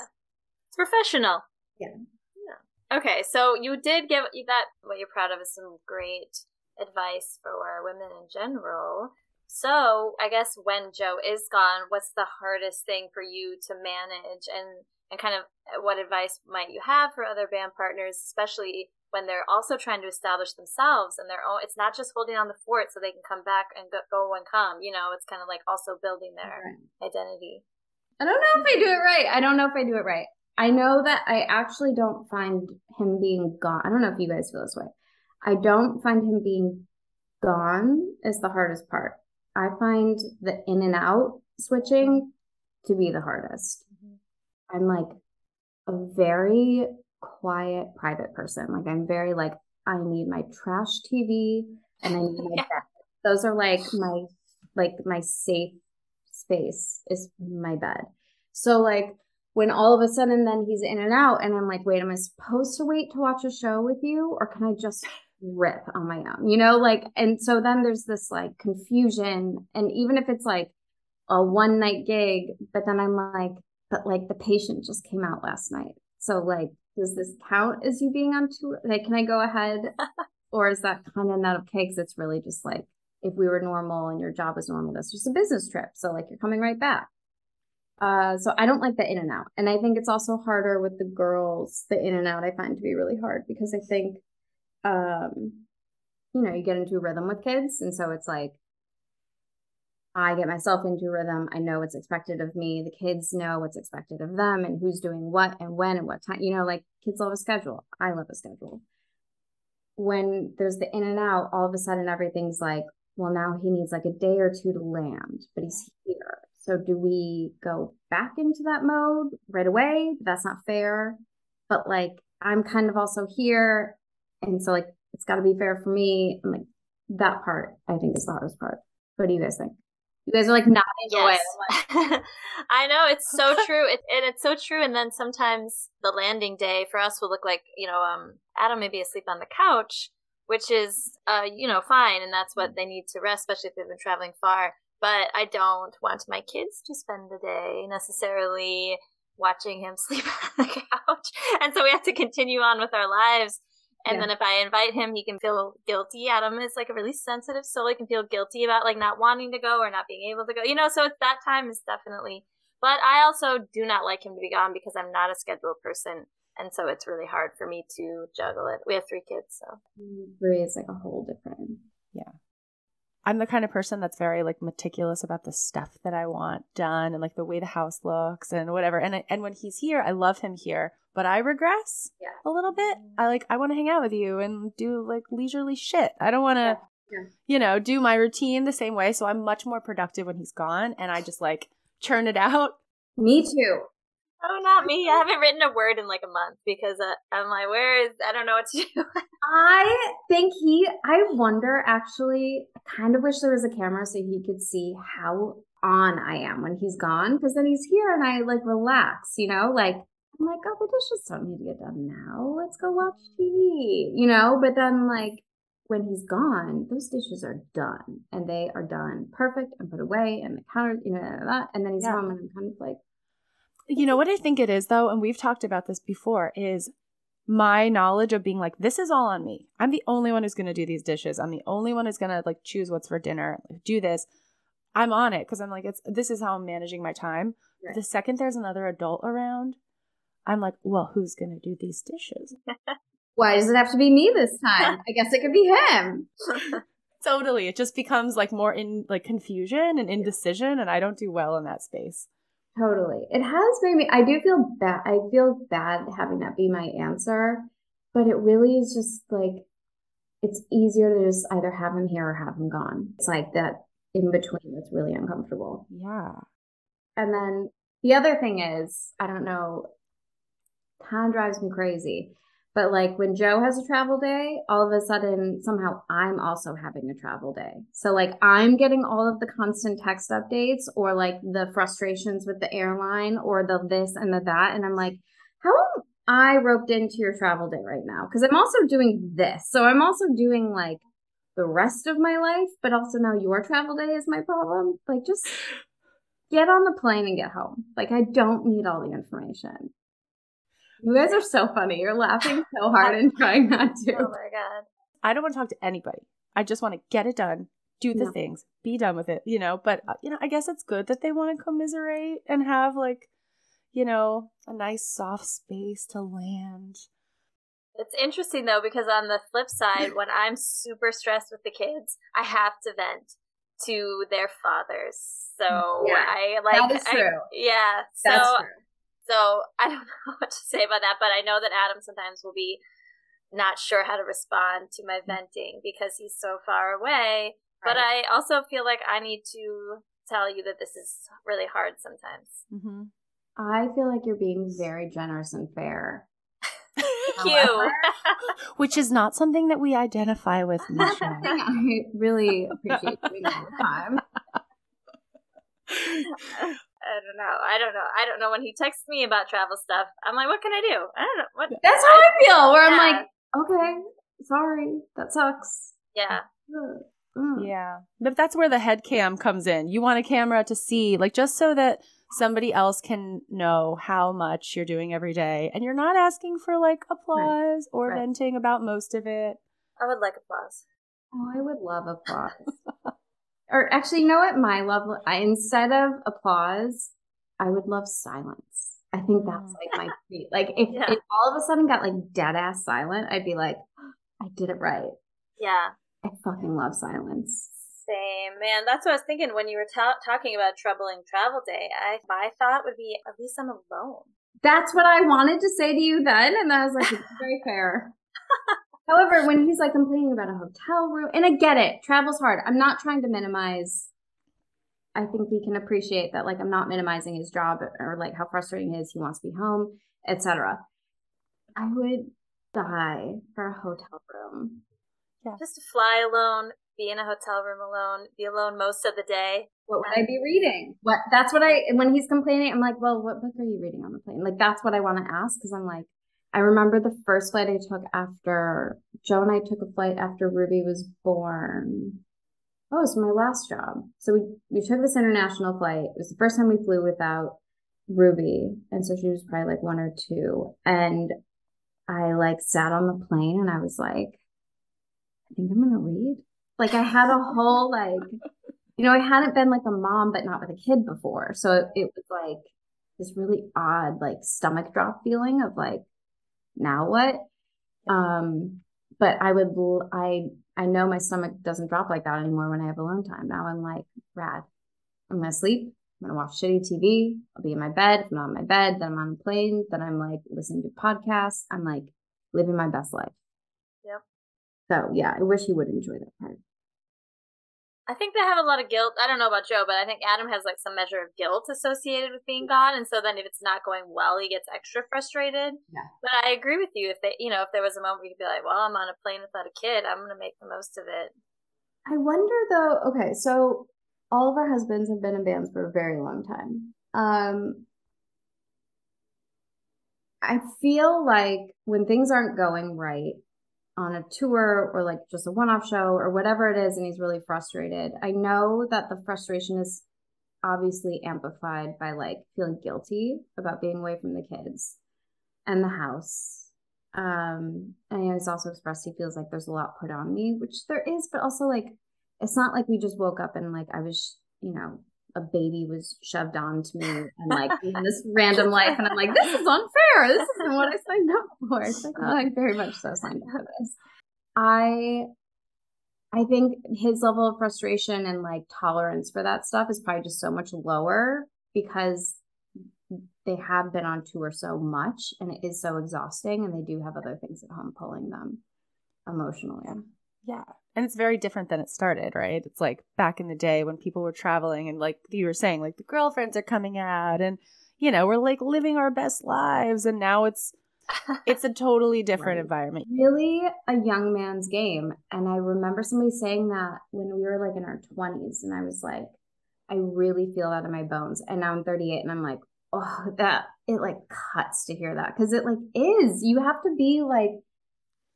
It's professional. Yeah. Yeah. Okay, so you did give that what you're proud of is some great advice for women in general. So I guess when Joe is gone, what's the hardest thing for you to manage and and kind of uh, what advice might you have for other band partners, especially when they're also trying to establish themselves and their own it's not just holding on the fort so they can come back and go, go and come you know it's kind of like also building their right. identity i don't know if i do it right i don't know if i do it right I know that I actually don't find him being gone. I don't know if you guys feel this way. I don't find him being gone is the hardest part. I find the in and out switching to be the hardest. Mm-hmm. I'm like a very quiet, private person. Like I'm very like I need my trash TV and I need my yeah. bed. Those are like my like my safe space is my bed. So like when all of a sudden then he's in and out and I'm like, wait, am I supposed to wait to watch a show with you or can I just rip on my own? You know, like, and so then there's this like confusion. And even if it's like a one night gig, but then I'm like, but like the patient just came out last night. So like, does this count as you being on tour? Like, can I go ahead? or is that kind of not okay? Cause it's really just like, if we were normal and your job was normal, that's just a business trip. So like, you're coming right back. Uh, so I don't like the in and out. And I think it's also harder with the girls. The in and out I find to be really hard because I think, um, you know, you get into a rhythm with kids. And so it's like, I get myself into a rhythm. I know what's expected of me. The kids know what's expected of them and who's doing what and when and what time. You know, like kids love a schedule. I love a schedule. When there's the in and out, all of a sudden everything's like, well, now he needs like a day or two to land, but he's here. So do we go back into that mode right away? That's not fair. But like, I'm kind of also here. And so, like, it's got to be fair for me. And like, that part, I think, is the hardest part. What do you guys think? You guys are like nodding yes. away. I know it's so true, it, and it's so true. And then sometimes the landing day for us will look like you know, um, Adam may be asleep on the couch, which is uh, you know, fine, and that's what they need to rest, especially if they've been traveling far. But I don't want my kids to spend the day necessarily watching him sleep on the couch, and so we have to continue on with our lives. And yeah. then if I invite him, he can feel guilty. Adam is like a really sensitive soul. He can feel guilty about like not wanting to go or not being able to go. You know, so it's that time is definitely. But I also do not like him to be gone because I'm not a scheduled person, and so it's really hard for me to juggle it. We have three kids, so three is like a whole different. Yeah. I'm the kind of person that's very like meticulous about the stuff that I want done and like the way the house looks and whatever. And I, and when he's here, I love him here, but I regress yeah. a little bit. Mm-hmm. I like I want to hang out with you and do like leisurely shit. I don't want to, yeah. yeah. you know, do my routine the same way. So I'm much more productive when he's gone, and I just like churn it out. Me too. Oh, not me. I haven't written a word in like a month because uh, I'm like, where is, I don't know what to do. I think he, I wonder actually, I kind of wish there was a camera so he could see how on I am when he's gone because then he's here and I like relax, you know? Like, I'm like, oh, the dishes don't need to get done now. Let's go watch TV, you know? But then, like, when he's gone, those dishes are done and they are done perfect and put away and the counter, you know, and then he's yeah. home and I'm kind of like, you know what I think it is though, and we've talked about this before, is my knowledge of being like, this is all on me. I'm the only one who's gonna do these dishes. I'm the only one who's gonna like choose what's for dinner, do this. I'm on it because I'm like, it's this is how I'm managing my time. Right. the second there's another adult around, I'm like, well, who's gonna do these dishes? Why does it have to be me this time? I guess it could be him. totally. It just becomes like more in like confusion and indecision, and I don't do well in that space. Totally. It has made me, I do feel bad. I feel bad having that be my answer, but it really is just like, it's easier to just either have him here or have him gone. It's like that in between that's really uncomfortable. Yeah. And then the other thing is, I don't know, kind of drives me crazy. But like when Joe has a travel day, all of a sudden somehow I'm also having a travel day. So like I'm getting all of the constant text updates or like the frustrations with the airline or the this and the that. And I'm like, how am I roped into your travel day right now? Because I'm also doing this. So I'm also doing like the rest of my life, but also now your travel day is my problem. Like just get on the plane and get home. Like I don't need all the information. You guys are so funny. You're laughing so hard and trying not to. Oh my god. I don't want to talk to anybody. I just want to get it done, do the things, be done with it, you know. But, uh, you know, I guess it's good that they want to commiserate and have, like, you know, a nice soft space to land. It's interesting though, because on the flip side, when I'm super stressed with the kids, I have to vent to their fathers. So yeah, I like, that is true. I, yeah. That's so true. So I don't know what to say about that, but I know that Adam sometimes will be not sure how to respond to my venting because he's so far away. Right. But I also feel like I need to tell you that this is really hard sometimes. Mm-hmm. I feel like you're being very generous and fair. Thank you. Which is not something that we identify with. I really appreciate doing all the time. I don't know. I don't know. I don't know. When he texts me about travel stuff, I'm like, what can I do? I don't know. What? That's how I feel. Where yeah. I'm like, okay, sorry, that sucks. Yeah. Mm. Yeah. But that's where the head cam comes in. You want a camera to see, like, just so that somebody else can know how much you're doing every day. And you're not asking for, like, applause right. or right. venting about most of it. I would like applause. Oh, I would love applause. or actually, you know what? My love, I, instead of applause, I would love silence. I think that's mm. like my treat. Like if yeah. it all of a sudden got like dead ass silent, I'd be like, I did it right. Yeah. I fucking love silence. Same, man. That's what I was thinking when you were ta- talking about troubling travel day. I my thought would be at least I'm alone. That's what I wanted to say to you then, and I was like, very fair. However, when he's like complaining about a hotel room, and I get it, travel's hard. I'm not trying to minimize I think we can appreciate that like I'm not minimizing his job or like how frustrating it is he wants to be home, etc. I would die for a hotel room. Yeah. Just to fly alone, be in a hotel room alone, be alone most of the day. What would I be reading? What that's what I when he's complaining, I'm like, well, what book are you reading on the plane? Like that's what I want to ask because I'm like, I remember the first flight I took after Joe and I took a flight after Ruby was born. Oh, it was my last job. So we we took this international flight. It was the first time we flew without Ruby, and so she was probably like one or two. And I like sat on the plane and I was like, I think I'm gonna read. Like I had a whole like you know, I hadn't been like a mom, but not with a kid before. So it, it was like this really odd, like stomach drop feeling of like, now what? Um, but I would, I, I know my stomach doesn't drop like that anymore when I have alone time. Now I'm like, rad. I'm to sleep. I'm to watch shitty TV. I'll be in my bed. If I'm not in my bed, then I'm on a plane. Then I'm like listening to podcasts. I'm like living my best life. Yep. So yeah, I wish he would enjoy that part. I think they have a lot of guilt. I don't know about Joe, but I think Adam has like some measure of guilt associated with being gone, and so then if it's not going well, he gets extra frustrated. Yeah. But I agree with you. If they, you know, if there was a moment where you could be like, "Well, I'm on a plane without a kid. I'm going to make the most of it." I wonder though. Okay, so all of our husbands have been in bands for a very long time. Um, I feel like when things aren't going right, on a tour or like just a one off show or whatever it is, and he's really frustrated. I know that the frustration is obviously amplified by like feeling guilty about being away from the kids and the house. Um, and he's also expressed he feels like there's a lot put on me, which there is, but also like it's not like we just woke up and like I was, you know, a baby was shoved onto me and like in this random life and I'm like, this is unfair. This isn't what I signed up for. It's like, oh, I very much so signed up for this. I I think his level of frustration and like tolerance for that stuff is probably just so much lower because they have been on tour so much and it is so exhausting and they do have other things at home pulling them emotionally. Yeah. And it's very different than it started, right? It's like back in the day when people were traveling and like you were saying, like the girlfriends are coming out and you know, we're like living our best lives and now it's it's a totally different right. environment. Really a young man's game. And I remember somebody saying that when we were like in our 20s and I was like I really feel that in my bones. And now I'm 38 and I'm like, "Oh, that it like cuts to hear that cuz it like is. You have to be like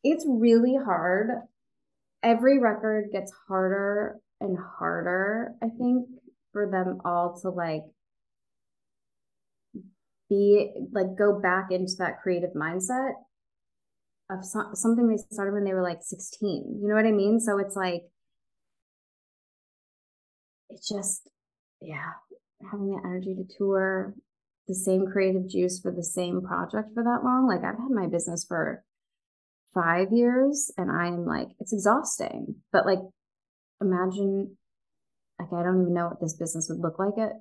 it's really hard every record gets harder and harder, I think, for them all to like be like go back into that creative mindset of so- something they started when they were like 16. You know what I mean? So it's like it's just yeah, having the energy to tour, the same creative juice for the same project for that long. Like I've had my business for five years and I'm like, it's exhausting. But like, imagine, like, I don't even know what this business would look like it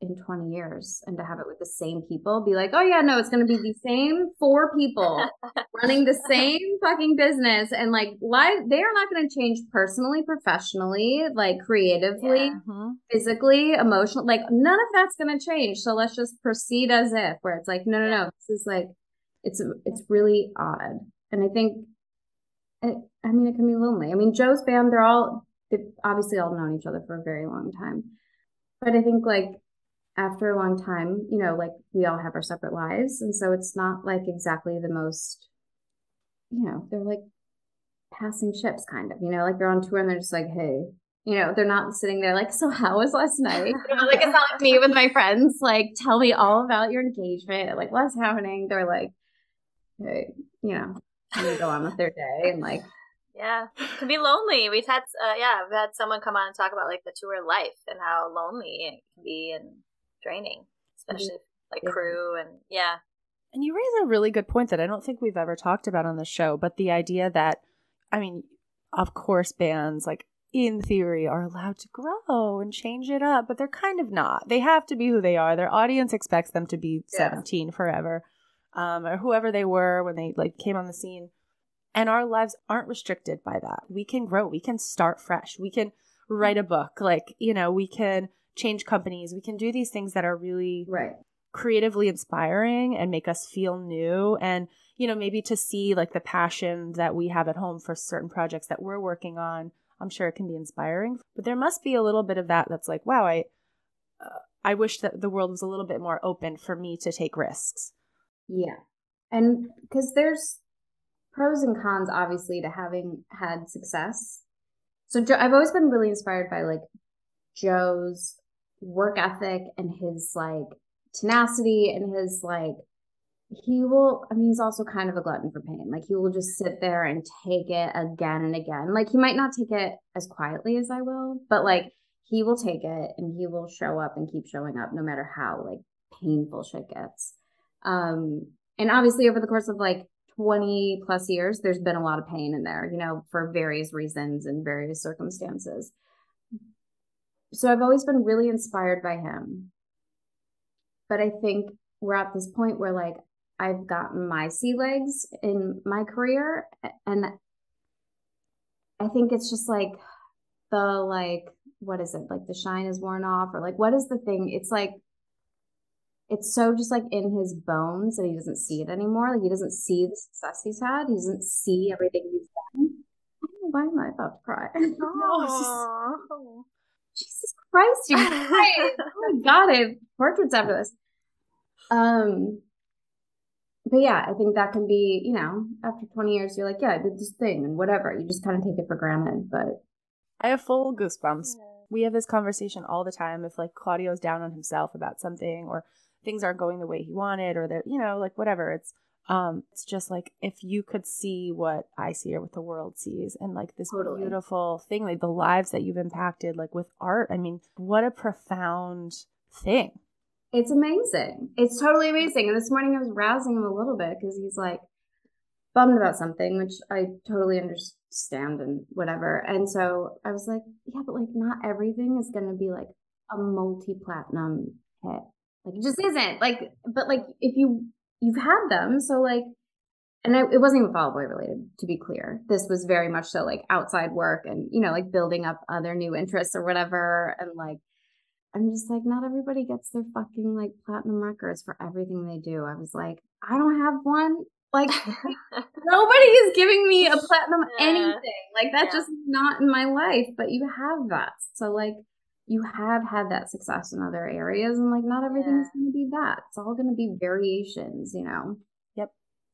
in 20 years and to have it with the same people be like, oh yeah, no, it's going to be the same four people running the same fucking business and like life, they are not going to change personally, professionally, like creatively, yeah. mm-hmm. physically, emotionally, like none of that's going to change. So let's just proceed as if where it's like, no, no, no, this is like, it's, it's really odd. And I think, it, I mean, it can be lonely. I mean, Joe's band, they're all, they've obviously all known each other for a very long time. But I think like after a long time, you know, like we all have our separate lives. And so it's not like exactly the most, you know, they're like passing ships kind of, you know, like they're on tour and they're just like, hey, you know, they're not sitting there like, so how was last night? You know, like it's not like me with my friends, like, tell me all about your engagement, like what's happening. They're like, hey, you know, and you go on with their day and like yeah it can be lonely. We've had uh, yeah we've had someone come on and talk about like the tour life and how lonely it can be and draining especially mm-hmm. like crew and yeah. And you raise a really good point that i don't think we've ever talked about on the show but the idea that i mean of course bands like in theory are allowed to grow and change it up but they're kind of not. They have to be who they are. Their audience expects them to be yeah. 17 forever um, or whoever they were when they like came on the scene. And our lives aren't restricted by that. We can grow. We can start fresh. We can write a book. Like, you know, we can change companies. We can do these things that are really right creatively inspiring and make us feel new and you know maybe to see like the passion that we have at home for certain projects that we're working on i'm sure it can be inspiring but there must be a little bit of that that's like wow i uh, i wish that the world was a little bit more open for me to take risks yeah. And because there's pros and cons obviously to having had success. So joe, i've always been really inspired by like joe's work ethic and his like tenacity and his like he will i mean he's also kind of a glutton for pain. Like he will just sit there and take it again and again. Like he might not take it as quietly as i will but like he will take it and he will show up and keep showing up no matter how like painful shit gets um and obviously over the course of like 20 plus years there's been a lot of pain in there you know for various reasons and various circumstances. So i've always been really inspired by him. But I think we're at this point where like I've gotten my sea legs in my career and I think it's just like the like what is it? Like the shine is worn off or like what is the thing? It's like it's so just like in his bones that he doesn't see it anymore like he doesn't see the success he's had he doesn't see everything he's done why am I about to cry? Oh, Jesus Christ, you guys. oh my god, I have portraits after this. Um but yeah, I think that can be, you know, after 20 years, you're like, yeah, I did this thing and whatever. You just kind of take it for granted. But I have full goosebumps. Yeah. We have this conversation all the time. If like Claudio's down on himself about something or things aren't going the way he wanted or that, you know, like whatever, it's, um, it's just like if you could see what I see or what the world sees and like this totally. beautiful thing, like the lives that you've impacted, like with art. I mean, what a profound thing. It's amazing. It's totally amazing. And this morning I was rousing him a little bit because he's like bummed about something, which I totally understand and whatever. And so I was like, yeah, but like not everything is going to be like a multi platinum hit. Like it just isn't. Like, but like if you you've had them, so like, and I, it wasn't even Fall Boy related, to be clear. This was very much so like outside work and you know like building up other new interests or whatever, and like I'm just like, not everybody gets their fucking like platinum records for everything they do. I was like, I don't have one. Like nobody is giving me a platinum yeah. anything. Like that's yeah. just not in my life, but you have that. So like you have had that success in other areas and like not everything's yeah. going to be that. It's all going to be variations, you know. Yep.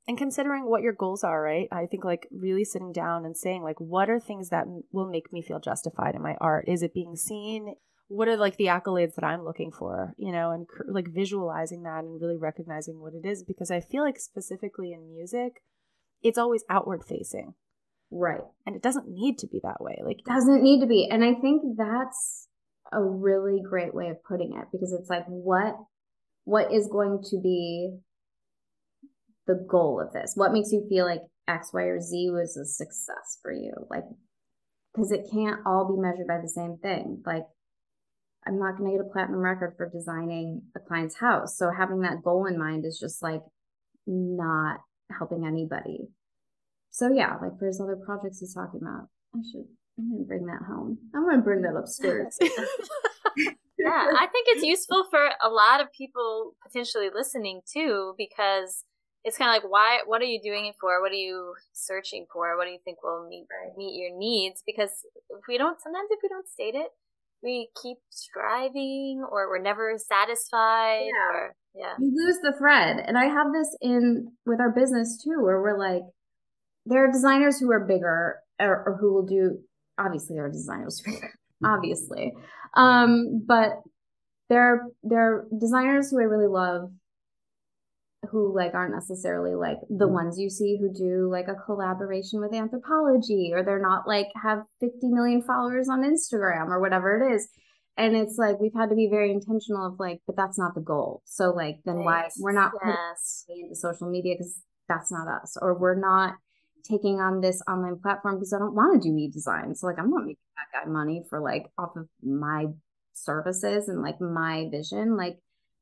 And considering what your goals are, right? I think like really sitting down and saying like what are things that will make me feel justified in my art? Is it being seen? what are like the accolades that I'm looking for, you know, and like visualizing that and really recognizing what it is because I feel like specifically in music, it's always outward facing. Right. And it doesn't need to be that way. Like it doesn't need to be. And I think that's a really great way of putting it because it's like what what is going to be the goal of this? What makes you feel like X, Y, or Z was a success for you? Like because it can't all be measured by the same thing. Like I'm not going to get a platinum record for designing a client's house. So having that goal in mind is just like not helping anybody. So yeah, like for his other projects he's talking about, I should I'm gonna bring that home. I'm gonna bring that upstairs. yeah, I think it's useful for a lot of people potentially listening too, because it's kind of like, why? What are you doing it for? What are you searching for? What do you think will meet meet your needs? Because if we don't, sometimes if we don't state it, we keep striving or we're never satisfied yeah. or yeah you lose the thread and i have this in with our business too where we're like there are designers who are bigger or, or who will do obviously there are designers bigger obviously um but there there are designers who i really love who like aren't necessarily like the mm-hmm. ones you see who do like a collaboration with Anthropologie or they're not like have 50 million followers on Instagram or whatever it is. And it's like we've had to be very intentional of like, but that's not the goal. So like then why we're not yes. into social media because that's not us, or we're not taking on this online platform because I don't want to do e-design. So like I'm not making that guy money for like off of my services and like my vision. Like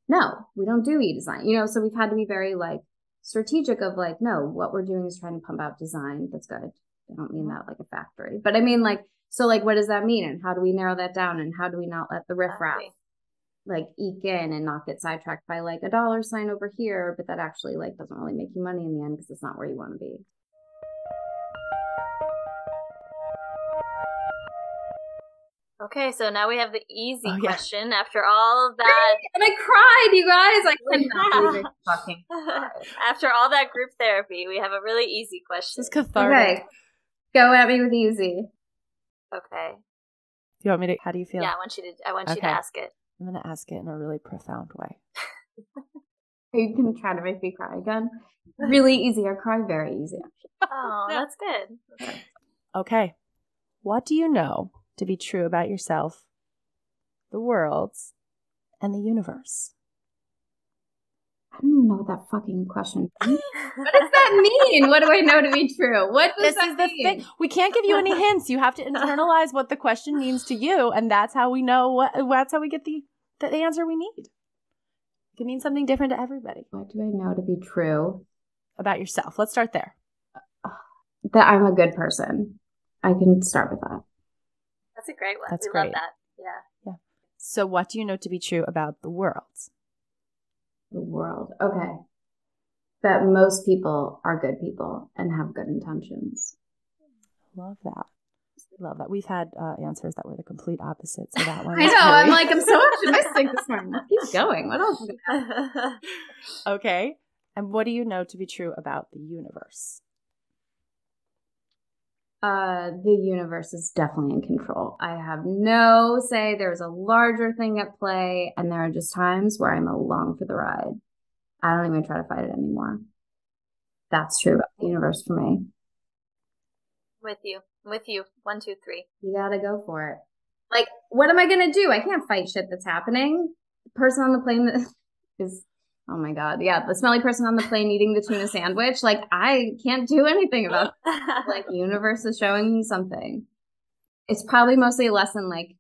no, we don't do e-design, you know, so we've had to be very like strategic of like, no, what we're doing is trying to pump out design. That's good. I don't mean that like a factory, but I mean like, so like, what does that mean? And how do we narrow that down? And how do we not let the riffraff like eke in and not get sidetracked by like a dollar sign over here, but that actually like doesn't really make you money in the end because it's not where you want to be. Okay, so now we have the easy Oh, yeah. question after all of that And I cried, you guys. I could not believe it. Fucking after all that group therapy, we have a really easy question. This is cathartic. Okay. Go at me with easy. Okay. Do you want me to? How do you feel? Yeah, I want you to I want you to ask it. I'm gonna ask it in a really profound way. Are you gonna try to make me cry again? Really easy. I cry very easy. Oh, that's good. Okay. What do you know to be true about yourself, the world, and the universe? I don't even know what that fucking question means. What does that mean? What do I know to be true? What does This that is the mean? thing. We can't give you any hints. You have to internalize what the question means to you, and that's how we know what. That's how we get the the answer we need. It can mean something different to everybody What do I know to be true? about yourself. Let's start there. That I'm a good person. I can start with that. That's a great one. That's we love great. that. Yeah. Yeah. So, what do you know to be true about the world? The world. Okay. That most people are good people and have good intentions. Love that. Love that. We've had uh, answers that were the complete opposite. So that one. I was know. I'm like, I'm so optimistic this morning. Let's keep going. What else? okay. And what do you know to be true about the universe? Uh, the universe is definitely in control. I have no say. There's a larger thing at play, and there are just times where I'm along for the ride. I don't even try to fight it anymore. That's true about the universe for me. with you. With you. One, two, three. You gotta go for it. Like, what am I gonna do? I can't fight shit that's happening. The person on the plane that is, oh my god, yeah, the smelly person on the plane eating the tuna sandwich. Like, I can't do anything about it. Like, universe is showing me something. It's probably mostly a lesson like,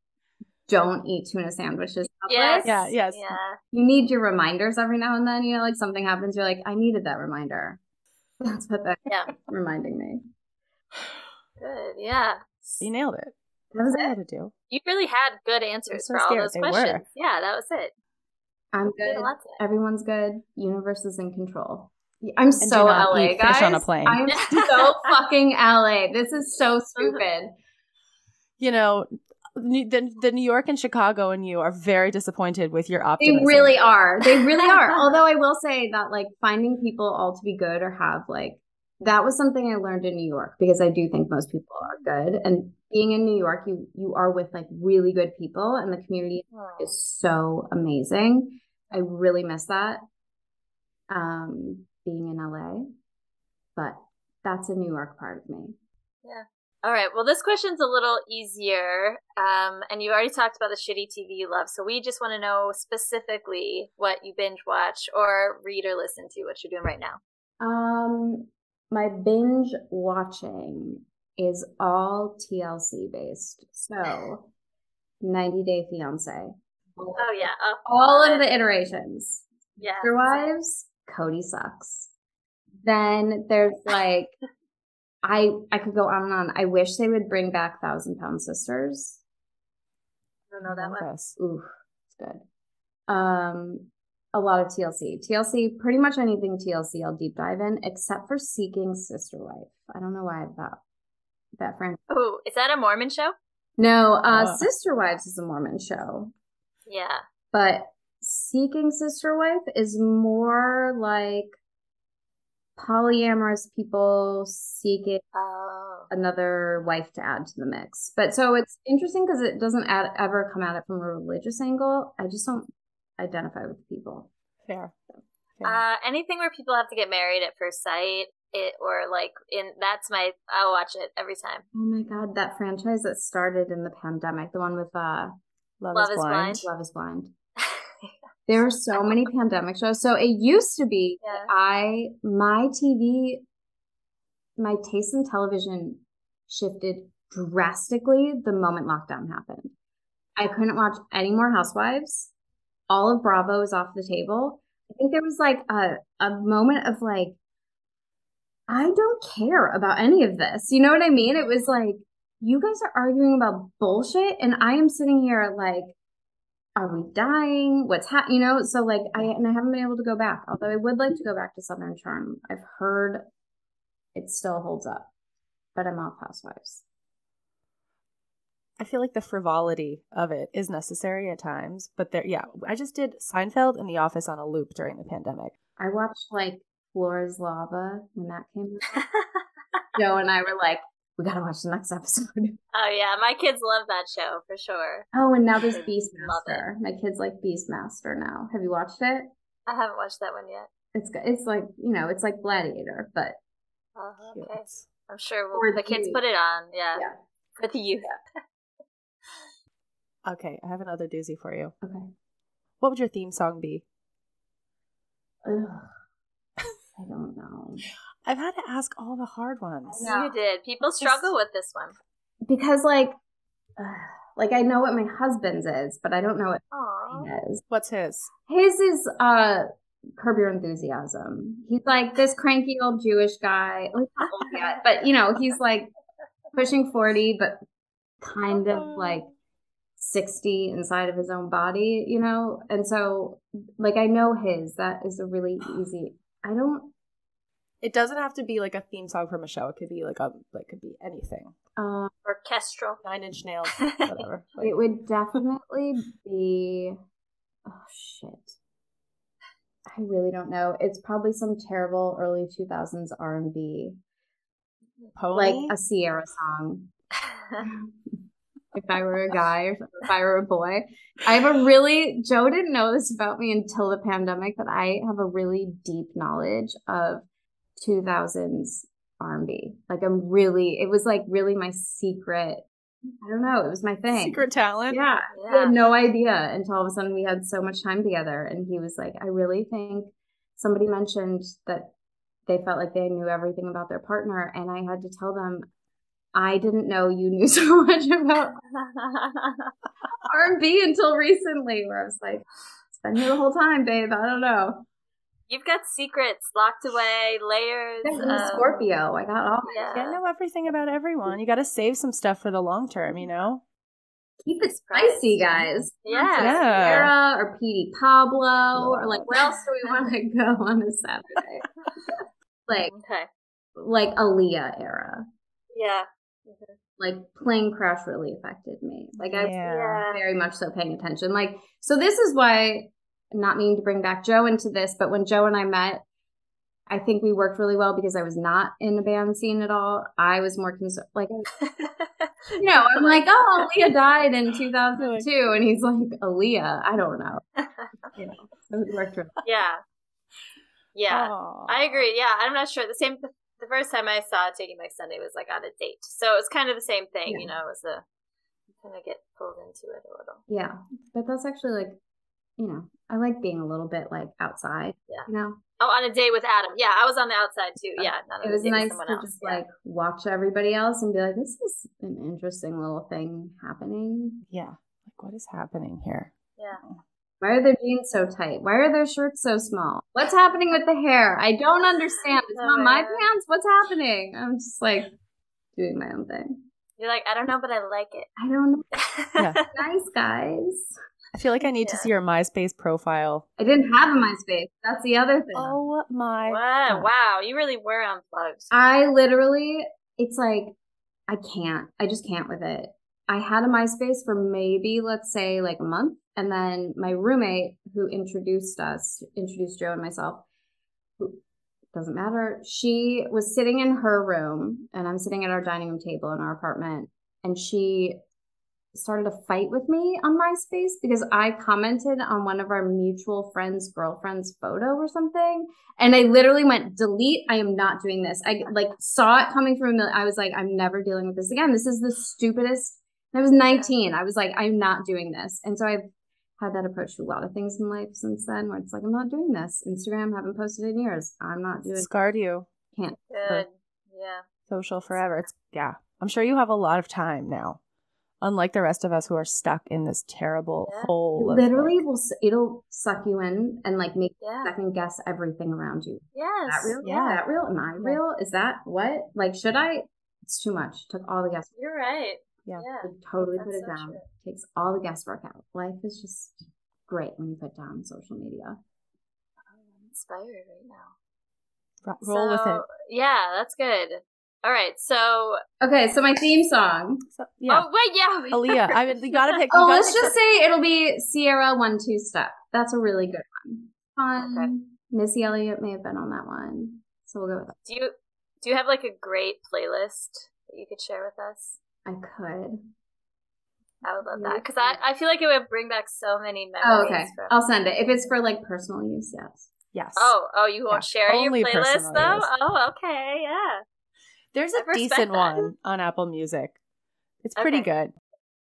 don't eat tuna sandwiches. in yes. Yeah, yes. Yeah. You need your reminders every now and then. You know, like something happens, you're like, I needed that reminder. That's what that Yeah. reminding me. Good. Yeah. You nailed it. That was That's I it. had to do. You really had good answers so for all those They were. questions. Yeah, that was it. I'm good. a lot today. Everyone's good. Universe is in control. I'm do so not LA, eat guys. fish on a plane. I'm so fucking LA. This is so stupid. You know, the, the New York and Chicago and you are very disappointed with your optimism. They really are. They really are. Although I will say that like finding people all to be good or have like that was something I learned in New York because I do think most people are good. And being in New York, you you are with like really good people and the community is so amazing. I really miss that. Um being in LA. But that's a New York part of me. Yeah. All right. Well, this question's a little easier. Um, and you already talked about the shitty TV you love. So we just want to know specifically what you binge watch or read or listen to, what you're doing right now. Um, my binge watching is all TLC based. So, 90 Day Fiance. Oh, yeah. All of the iterations. yeah. Sister Wives, Kody sucks. Then there's like, I I could go on and on. I wish they would bring back Thousand Pound Sisters. I don't know that one. this. Ooh, it's good. Um, a lot of TLC. TLC, pretty much anything TLC I'll deep dive in, except for Seeking Sister Wife. I don't know why that that friend. Oh, is that a Mormon show? No, uh, Oh. Sister Wives is a Mormon show, Yeah. but Seeking Sister Wife is more like polyamorous people seeking Oh. another wife to add to the mix. But so it's interesting because it doesn't add, ever come at it from a religious angle. I just don't identify with people. Fair. Fair. Uh, anything where people have to get married at first sight, it or like in that's my I'll watch it every time. Oh my god, that franchise that started in the pandemic, the one with uh Love, Love is is blind. Blind. Love is Blind. There were so many pandemic shows. So it used to be Yeah. I my TV my taste in television shifted drastically the moment lockdown happened. I couldn't watch any more Housewives. All of Bravo was off the table. I think there was like a a moment of like I don't care about any of this. You know what I mean? It was like you guys are arguing about bullshit and I am sitting here like are we dying? What's happening? You know, so like I and I haven't been able to go back. Although I would like to go back to Southern Charm. I've heard it still holds up, but I'm off Housewives. I feel like the frivolity of it is necessary at times, but there, yeah, I just did Seinfeld and The Office on a loop during the pandemic. I watched like Floor is Lava when that came out. Joe and I were like, we gotta watch the next episode. Oh yeah, my kids love that show for sure. Oh, and now there's Beastmaster. My kids like Beastmaster now. Have you watched it? I haven't watched that one yet. It's it's like you know it's like Gladiator, but oh, okay. I'm sure we'll, the kids put it on. Yeah, yeah. for the youth. okay, I have another doozy for you. Okay, what would your theme song be? Ugh. I don't know. I've had to ask all the hard ones. You did. People struggle with this one because, like, uh, like I know what my husband's is, but I don't know what mine is. What's his? His is uh Curb Your Enthusiasm. He's like this cranky old Jewish guy. Well, yet, but you know, he's like pushing forty, but kind of like 60 inside of his own body, you know? And so, like, I know his. That is a really easy. I don't it doesn't have to be like a theme song from a show. It could be like a like could be anything. Uh, Orchestral. Nine Inch Nails, whatever. like, it would definitely be. Oh shit! I really don't know. It's probably some terrible early two thousands R and B, like a Ciara song. if I were a guy or if I were a boy. I have a really, Joe didn't know this about me until the pandemic, but I have a really deep knowledge of 2000s R&B. Like I'm really, it was like really my secret. I don't know. It was my thing. Secret talent. Yeah. yeah. I had no idea until all of a sudden we had so much time together. And he was like, I really think somebody mentioned that they felt like they knew everything about their partner. And I had to tell them, I didn't know you knew so much about R&B until recently where I was like, it's been here the whole time, babe. I don't know. You've got secrets locked away, layers. Um, Scorpio. I got all. Yeah. You know everything about everyone. You got to save some stuff for the long term. You know. Keep it spicy, guys. Yeah. yeah. Ciara or Petey Pablo or like where else do we want to go on a Saturday? like, okay. like Aaliyah era. Yeah. Mm-hmm. Like plane crash really affected me. Like I yeah. was very much so paying attention. Like so, this is why not meaning to bring back Joe into this, but when Joe and I met, I think we worked really well because I was not in the band scene at all. I was more concerned, like, you know, I'm like, oh, Aaliyah died in 2002. And he's like, Aaliyah, I don't know. you know, so it worked really well. Yeah. Yeah. Aww. I agree. Yeah. I'm not sure. The same, the first time I saw Taking Back Sunday was like on a date. So it was kind of the same thing, yeah. you know, it was a, kind of get pulled into it a little. Yeah. But that's actually like you know, I like being a little bit like outside. Yeah. You know? Oh, on a date with Adam. Yeah, I was on the outside too. Uh, yeah. It was nice to else. just yeah. like watch everybody else and be like, this is an interesting little thing happening. Yeah. Like, what is happening here? Yeah. Why are their jeans so tight? Why are their shirts so small? What's happening with the hair? I don't understand. It's not my pants. What's happening? I'm just like doing my own thing. You're like, I don't know, but I like it. I don't know. Yeah. nice guys. I feel like I need yeah. to see your MySpace profile. I didn't have a MySpace. That's the other thing. Oh my! Wow, wow, you really were unplugged. I literally, it's like I can't. I just can't with it. I had a MySpace for maybe let's say like a month, and then my roommate who introduced us, introduced Joe and myself, who doesn't matter. She was sitting in her room, and I'm sitting at our dining room table in our apartment, and she started a fight with me on MySpace because I commented on one of our mutual friends' girlfriend's photo or something. And I literally went, delete. I am not doing this. I like saw it coming from a million. I was like, I'm never dealing with this again. This is the stupidest. I was 19. I was like, I'm not doing this. And so I've had that approach to a lot of things in life since then where it's like, I'm not doing this. Instagram haven't posted in years. I'm not doing Scarred you. Can't. Good. Yeah. Social forever. It's yeah. I'm sure you have a lot of time now unlike the rest of us who are stuck in this terrible yeah. hole. literally, will it'll suck you in and like make yeah. second guess everything around you. Yes. Is that real? Yeah. Is that real? Am I real? Is that what? Like, should I? It's too much. Took all the guess. You're right. Yeah. Yeah. Would totally put it so down. true. Takes all the guesswork out. Life is just great when you put down social media. I'm inspired right now. Ro- Roll with it. Yeah, that's good. All right. So, Okay, so my theme song. So, yeah. oh wait, yeah. we- Aaliyah. I mean, you gotta pick. you Oh, gotta let's pick just say it'll be Ciara One Two Step. That's a really good one. Fun. Okay. Missy Elliott may have been on that one, so we'll go with that. Do you do you have like a great playlist that you could share with us? I could. I would love Yeah. that because I, I feel like it would bring back so many memories. Oh, okay. From... I'll send it if it's for like personal use. Yes. Yes. Oh, oh, you won't Yeah, share your only playlist personal though? use. Oh, okay, yeah. There's I a respect decent that. one on Apple Music. It's pretty Okay. good.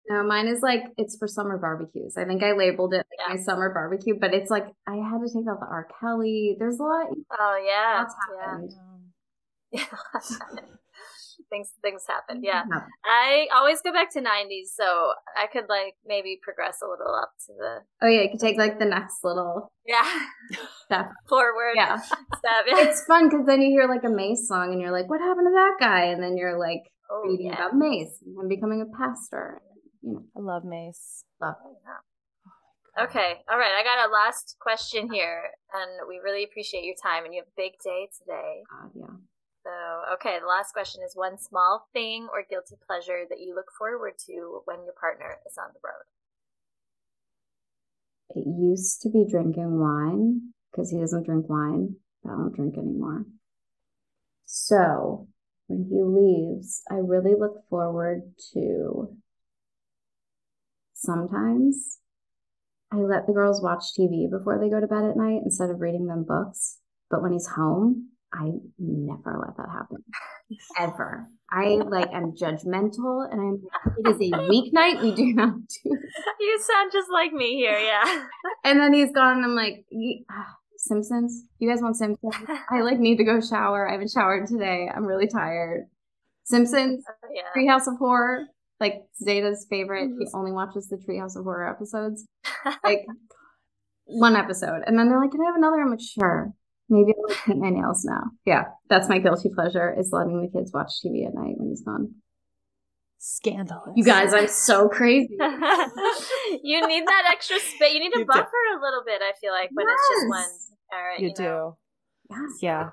No, mine is like it's for summer barbecues. I think I labeled it like Yeah. my summer barbecue, but it's like I had to take out the R. Kelly. There's a lot. Oh, yeah, Lots yeah. happened. Yeah. things things happen. Yeah, Happened. I always go back to '90s, so I could like maybe progress a little up to the Oh yeah, you could take like the next little yeah step. forward Yeah. step. It's fun because then you hear like a Mase song and you're like, what happened to that guy? And then you're like Oh, reading yeah. about Mase and becoming a pastor. You know, I love Mase. love Oh, yeah. Okay, all right. I got a last question here, and we really appreciate your time. And you have a big day today. God, yeah. Okay, the last question is one small thing or guilty pleasure that you look forward to when your partner is on the road. It used to be drinking wine because he doesn't drink wine. I don't drink anymore. So when he leaves, I really look forward to sometimes I let the girls watch TV before they go to bed at night instead of reading them books. But when he's home, I never let that happen. Ever. I like I'm judgmental and I'm it is a weeknight. We do not do You sound just like me here, yeah. and then he's gone, and I'm like, ah, Simpsons? You guys want Simpsons? I like need to go shower. I haven't showered today. I'm really tired. Simpsons, yeah. Treehouse of Horror, like Zeta's favorite. He only watches the Treehouse of Horror episodes. Like one episode. And then they're like, Can I have another? I'm like, sure. Maybe I'll like, paint my nails now. Yeah, that's my guilty pleasure is letting the kids watch TV at night when he's gone. Scandalous. You guys, I'm so crazy. you need that extra space. You need to You do. buffer a little bit. I feel like when it's just one. Yes. All right, You you, know, do. Yes. Yeah.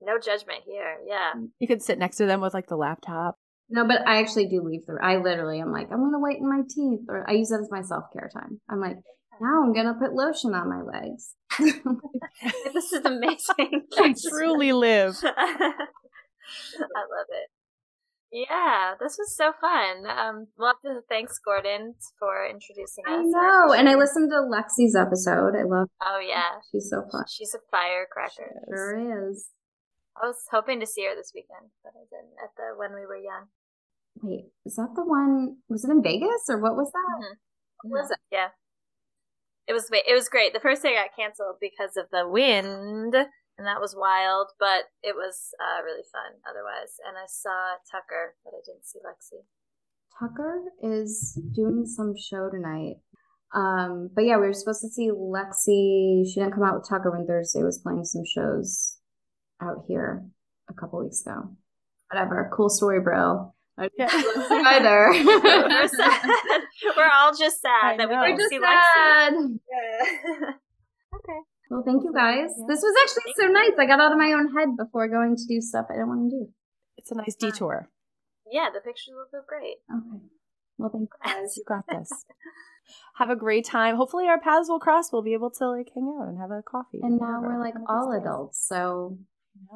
no judgment here. Yeah. You could sit next to them with like the laptop. No, but I actually do leave the. I literally, I'm like, I'm gonna whiten my teeth, or I use that as my self care time. I'm like, now I'm gonna put lotion on my legs. this is amazing. I truly live. I love it. Yeah, this was so fun. Um, we'll thanks Gordon for introducing us. I know, and I listened to Lexi's episode. I love. Oh yeah, She's so fun. she's a firecracker. Sure is. I was hoping to see her this weekend, but I didn't at the when we were young. Wait, is that the one? Was it in Vegas or what was that? Mhm. What was it? Yeah, it was it was great. The first day got canceled because of the wind, and that was wild. But it was uh, really fun otherwise. And I saw Tucker, but I didn't see Lexi. Tucker is doing some show tonight. Um, but yeah, we were supposed to see Lexi. She didn't come out with Tucker when Thursday was playing some shows out here a couple weeks ago. Whatever. Cool story, bro. I Yeah. didn't see either. we're sad. We're all just sad I that we know. We're didn't just see sad. Lexi. okay. Well, thank you guys. Yeah. This was actually so nice. I got out of my own head before going to do stuff I didn't want to do. It's a nice detour. Yeah, the pictures look look great. Okay. Well, thank you guys. You got this. Have a great time. Hopefully our paths will cross. We'll be able to like hang out and have a coffee. And now we're like all days. adults. So,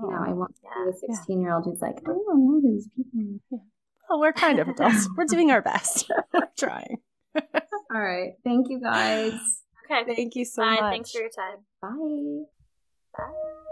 you know, I won't Yeah. be a 16 year old who's like, I don't know these people. Well, we're kind of adults. we're doing our best. we're trying. All right. Thank you guys. Okay. Thank you so Bye. much. Thanks for your time. Bye. Bye.